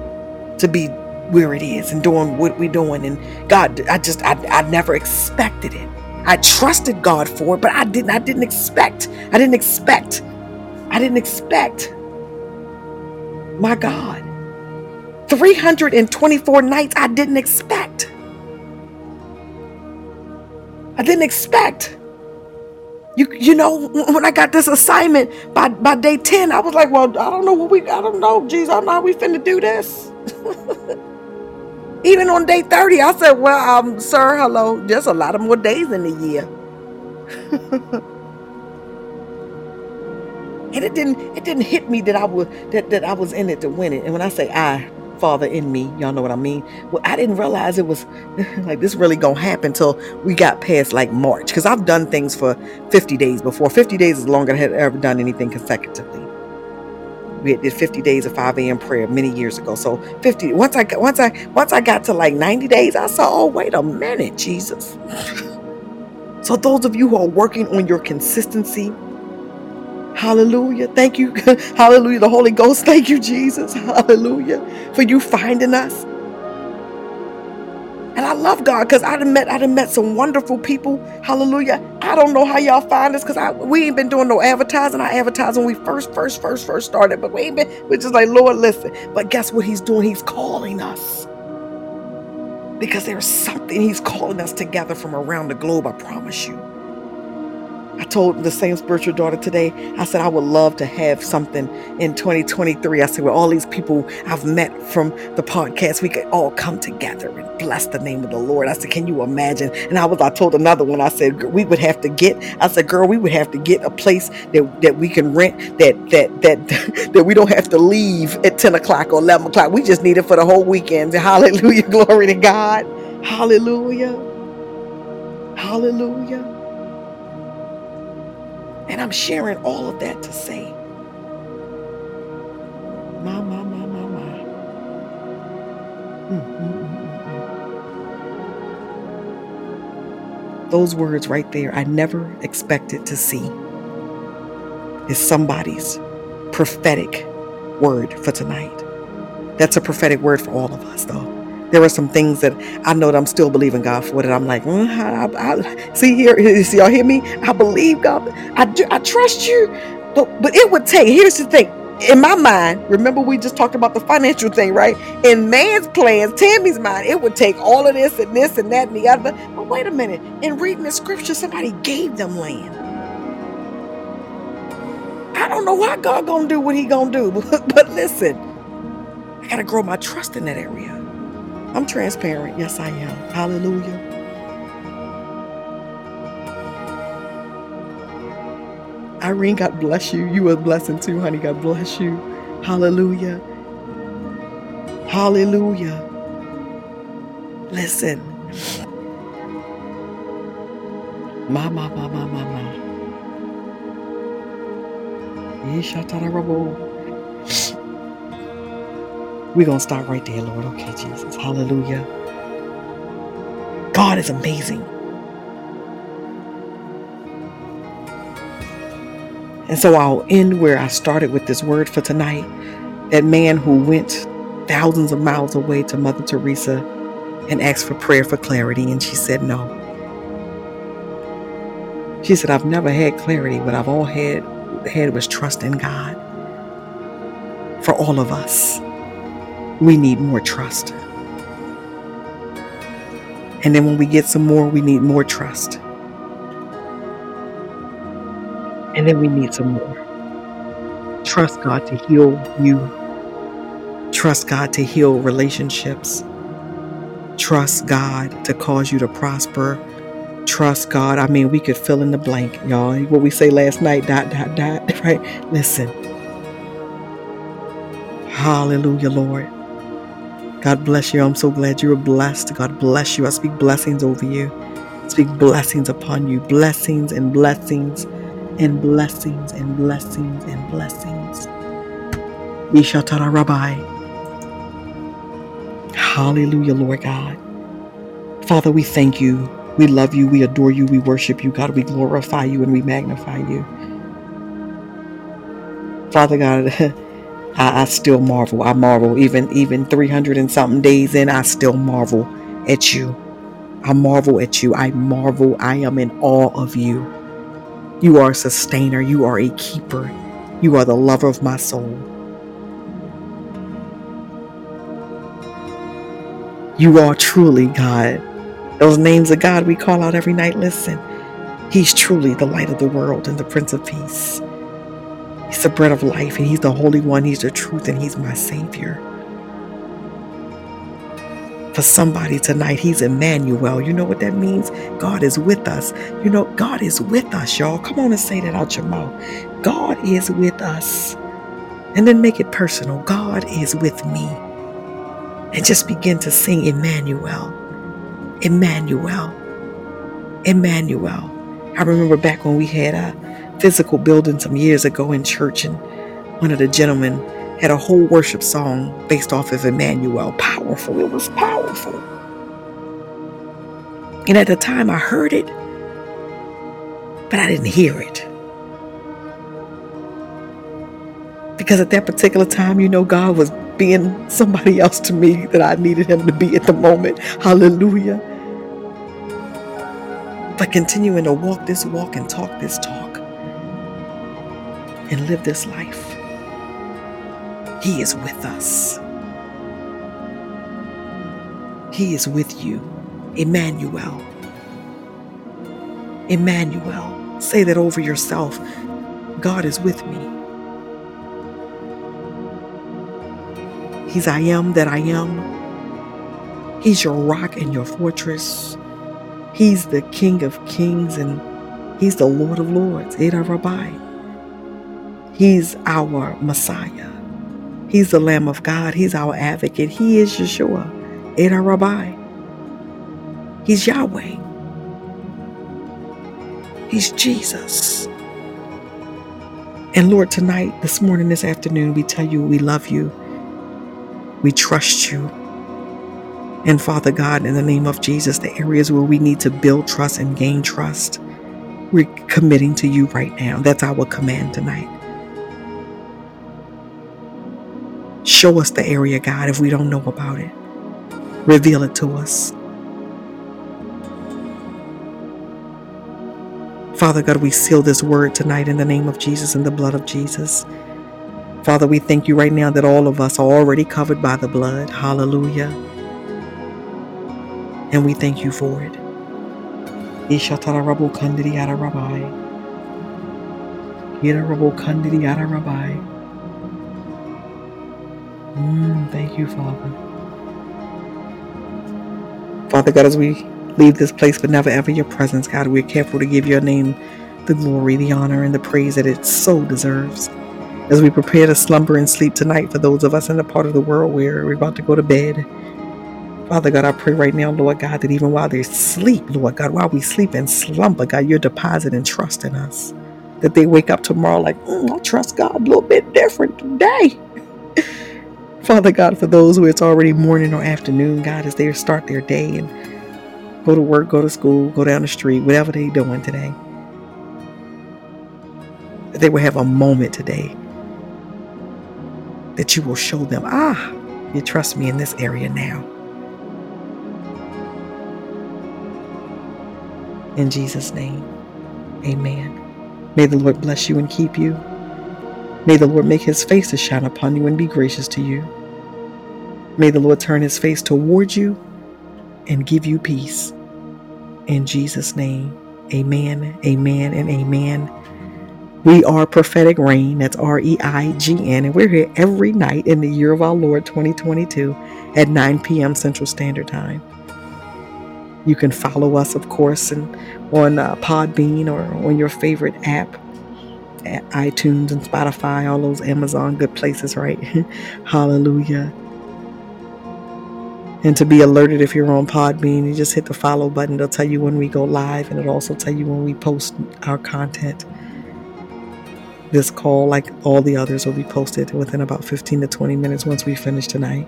to be where it is and doing what we're doing. And God, I just, I, I never expected it. I trusted God for it, but I didn't, I didn't expect, I didn't expect, I didn't expect. My God. 324 nights I didn't expect. I didn't expect. You you know when I got this assignment by by day 10, I was like, well, I don't know what we I don't know, Jesus, I don't know how we finna do this. Even on day 30, I said, Well, um, sir, hello. There's a lot of more days in the year. and it didn't it didn't hit me that I was that, that I was in it to win it. And when I say I, Father in me, y'all know what I mean. Well, I didn't realize it was like this really gonna happen until we got past like March. Because I've done things for 50 days before. 50 days is longer than I had ever done anything consecutively we had did 50 days of 5 a.m. prayer many years ago. So 50 once I once I once I got to like 90 days, I saw, oh wait a minute, Jesus. so those of you who are working on your consistency, hallelujah. Thank you. hallelujah. The Holy Ghost, thank you, Jesus. Hallelujah. For you finding us. And I love God because I done met I done met some wonderful people. Hallelujah. I don't know how y'all find us because we ain't been doing no advertising. I advertised when we first, first, first, first started, but we ain't been, we're just like, Lord, listen. But guess what he's doing? He's calling us. Because there's something he's calling us together from around the globe, I promise you. I told the same spiritual daughter today, I said, I would love to have something in 2023. I said, with all these people I've met from the podcast, we could all come together and bless the name of the Lord. I said, Can you imagine? And I was, I told another one, I said, we would have to get, I said, girl, we would have to get a place that, that we can rent that that that that we don't have to leave at 10 o'clock or 11 o'clock. We just need it for the whole weekend. Hallelujah. Glory to God. Hallelujah. Hallelujah. And I'm sharing all of that to say, my, my, my, my, my. Mm, mm, mm, Those words right there, I never expected to see, is somebody's prophetic word for tonight. That's a prophetic word for all of us, though. There are some things that I know that I'm still believing God for that I'm like, mm, I, I, see here, see y'all hear me? I believe God. I, do. I trust you, but but it would take. Here's the thing. In my mind, remember we just talked about the financial thing, right? In man's plans, Tammy's mind, it would take all of this and this and that and the other. But wait a minute. In reading the scripture, somebody gave them land. I don't know why God gonna do what He gonna do, but, but listen, I gotta grow my trust in that area. I'm transparent. Yes, I am. Hallelujah. Irene, God bless you. You a blessing too, honey. God bless you. Hallelujah. Hallelujah. Listen. Ma, ma, ma, ma, ma, ma. We're going to start right there, Lord. Okay, Jesus. Hallelujah. God is amazing. And so I'll end where I started with this word for tonight. That man who went thousands of miles away to Mother Teresa and asked for prayer for clarity, and she said no. She said, I've never had clarity, but I've all had had was trust in God for all of us we need more trust. And then when we get some more, we need more trust. And then we need some more. Trust God to heal you. Trust God to heal relationships. Trust God to cause you to prosper. Trust God. I mean, we could fill in the blank, y'all. What we say last night, dot, dot, dot, right? Listen. Hallelujah, Lord. God bless you. I'm so glad you were blessed. God bless you. I speak blessings over you. Speak blessings upon you. Blessings and blessings and blessings and blessings and blessings. Ishatara Rabbi. Hallelujah, Lord God. Father, we thank you. We love you. We adore you. We worship you. God, we glorify you and we magnify you. Father God, I, I still marvel. I marvel. Even even 300 and something days in, I still marvel at you. I marvel at you. I marvel. I am in awe of you. You are a sustainer. You are a keeper. You are the lover of my soul. You are truly God. Those names of God we call out every night. Listen, He's truly the light of the world and the Prince of Peace. He's the bread of life, and He's the Holy One. He's the truth, and He's my Savior. For somebody tonight, He's Emmanuel. You know what that means? God is with us. You know, God is with us, y'all. Come on and say that out your mouth. God is with us. And then make it personal. God is with me. And just begin to sing Emmanuel. Emmanuel. Emmanuel. I remember back when we had a physical building some years ago in church, and one of the gentlemen had a whole worship song based off of Emmanuel. Powerful. It was powerful. And at the time I heard it, but I didn't hear it. Because at that particular time, you know, God was being somebody else to me that I needed Him to be at the moment. Hallelujah. But continuing to walk this walk and talk this talk and live this life. He is with us. He is with you. Emmanuel. Emmanuel. Say that over yourself. God is with me. He's I am that I am. He's your rock and your fortress. He's the King of kings and He's the Lord of lords. Eda Rabbi. He's our Messiah. He's the Lamb of God. He's our advocate. He is Yeshua, Eda Rabbi. He's Yahweh. He's Jesus. And Lord, tonight, this morning, this afternoon, we tell you we love you. We trust you. And Father God, in the name of Jesus, the areas where we need to build trust and gain trust, we're committing to you right now. That's our command tonight. Show us the area, God, if we don't know about it. Reveal it to us. Father God, we seal this word tonight in the name of Jesus and the blood of Jesus. Father, we thank you right now that all of us are already covered by the blood. Hallelujah. And we thank you for it. Ishatarabu. Mm, thank you, Father. Father God, as we leave this place, but never ever your presence, God, we're careful to give your name the glory, the honor, and the praise that it so deserves. As we prepare to slumber and sleep tonight for those of us in the part of the world where we're about to go to bed, Father God, I pray right now, Lord God, that even while they sleep, Lord God, while we sleep and slumber, God, you're depositing trust in us. That they wake up tomorrow like, mm, I trust God a little bit different today. Father God, for those who it's already morning or afternoon, God, as they start their day and go to work, go to school, go down the street, whatever they're doing today, they will have a moment today that you will show them, ah, you trust me in this area now. In Jesus' name, amen. May the Lord bless you and keep you. May the Lord make his face to shine upon you and be gracious to you. May the Lord turn his face towards you and give you peace. In Jesus' name, amen, amen, and amen. We are Prophetic Reign. That's R E I G N. And we're here every night in the year of our Lord 2022 at 9 p.m. Central Standard Time. You can follow us, of course, and on uh, Podbean or on your favorite app, iTunes and Spotify, all those Amazon good places, right? Hallelujah. And to be alerted if you're on Podbean, you just hit the follow button. It'll tell you when we go live, and it'll also tell you when we post our content. This call, like all the others, will be posted within about 15 to 20 minutes once we finish tonight.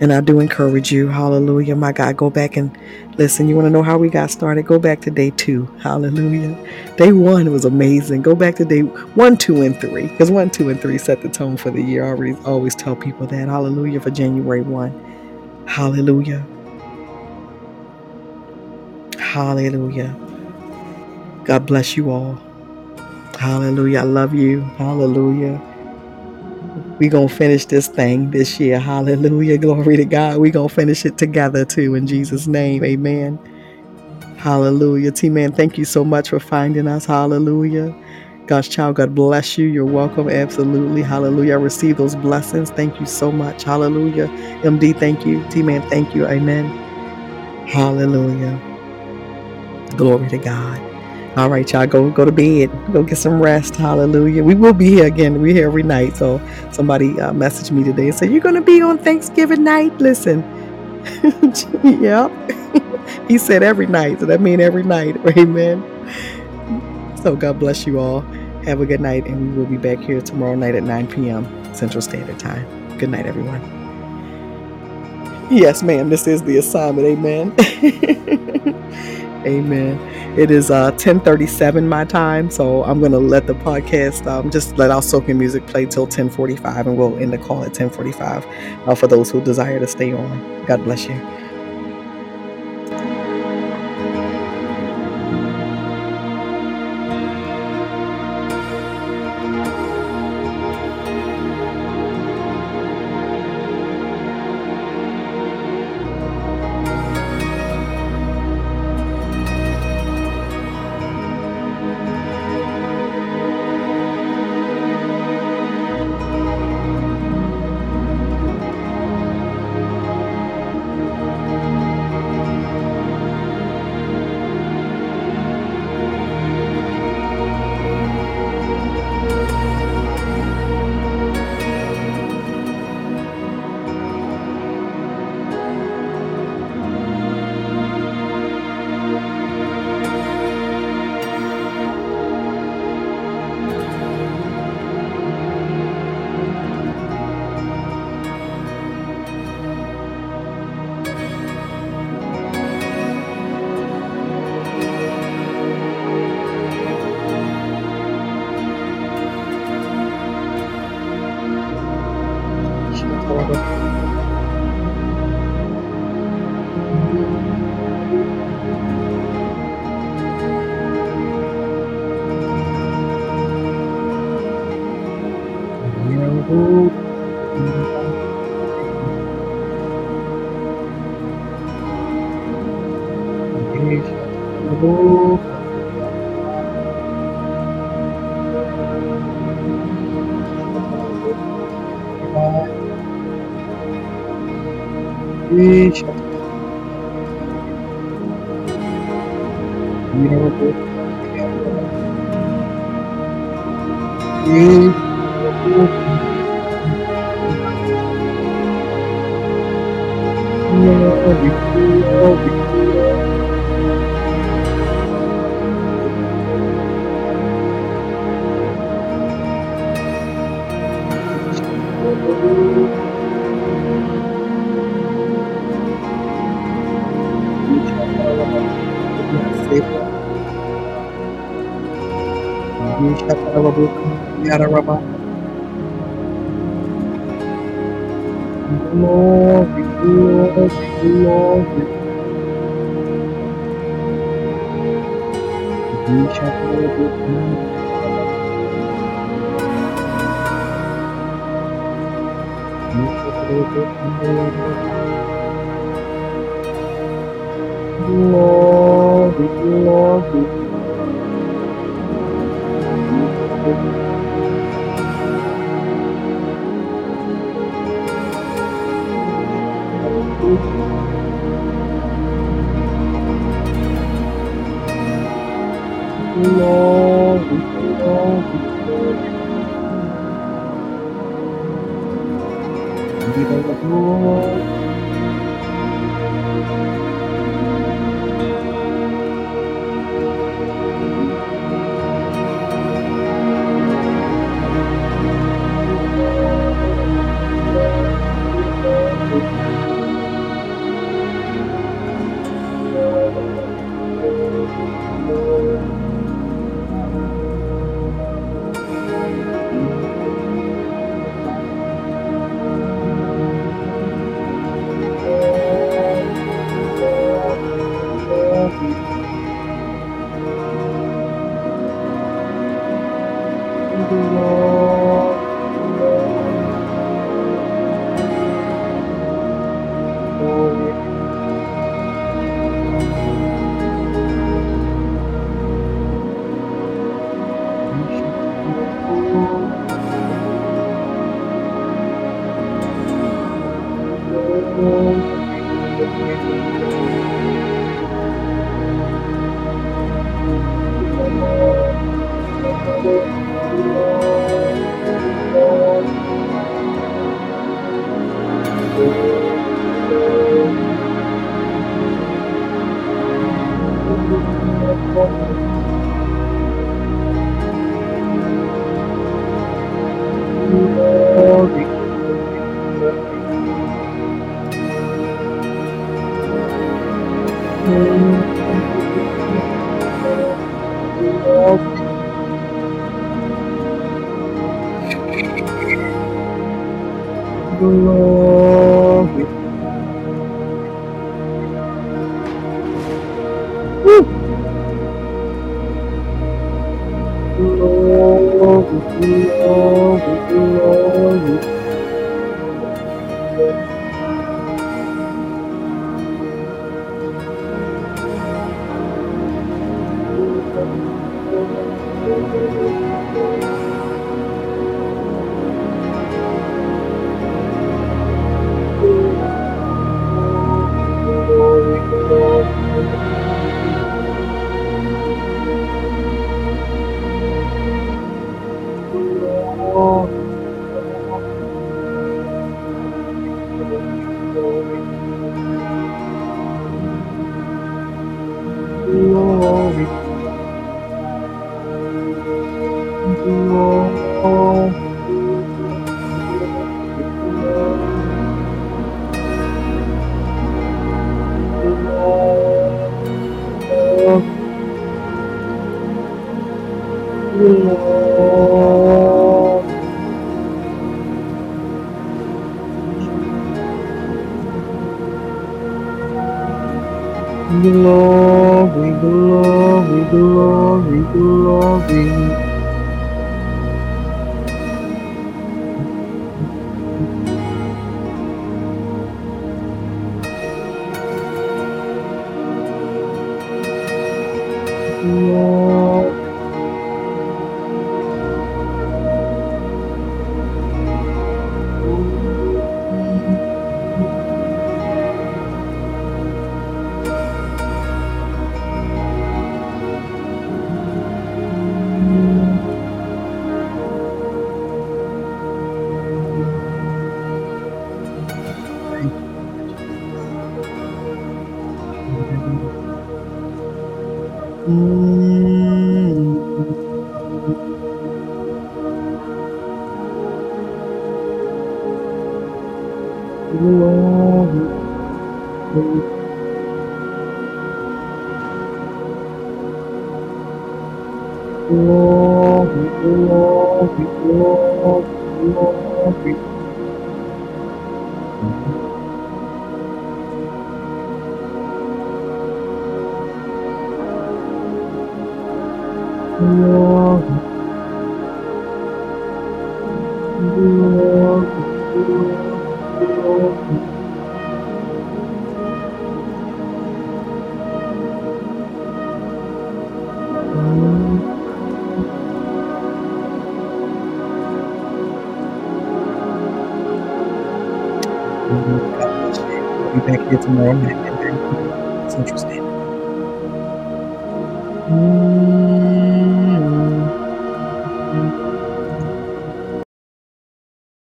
And I do encourage you, hallelujah, my God, go back and listen. You want to know how we got started? Go back to day two, hallelujah. Day one was amazing. Go back to day one, two, and three, because one, two, and three set the tone for the year. I already always tell people that, hallelujah, for January 1. Hallelujah. Hallelujah. God bless you all. Hallelujah. I love you. Hallelujah we gonna finish this thing this year. Hallelujah. Glory to God. we gonna finish it together too in Jesus' name. Amen. Hallelujah. T man, thank you so much for finding us. Hallelujah. God's child, God bless you. You're welcome. Absolutely. Hallelujah. I receive those blessings. Thank you so much. Hallelujah. MD, thank you. T man, thank you. Amen. Hallelujah. Glory to God. All right, y'all, go go to bed. Go get some rest. Hallelujah. We will be here again. We're here every night. So somebody uh, messaged me today and said, "You're going to be on Thanksgiving night." Listen, yep. he said every night, so that means every night. Amen. So God bless you all. Have a good night, and we will be back here tomorrow night at 9 p.m. Central Standard Time. Good night, everyone. Yes, ma'am. This is the assignment. Amen. Amen. It is uh, 10:37 my time, so I'm gonna let the podcast um, just let our soaking music play till 10:45, and we'll end the call at 10:45 uh, for those who desire to stay on. God bless you. Glory, Glory, Glory. Be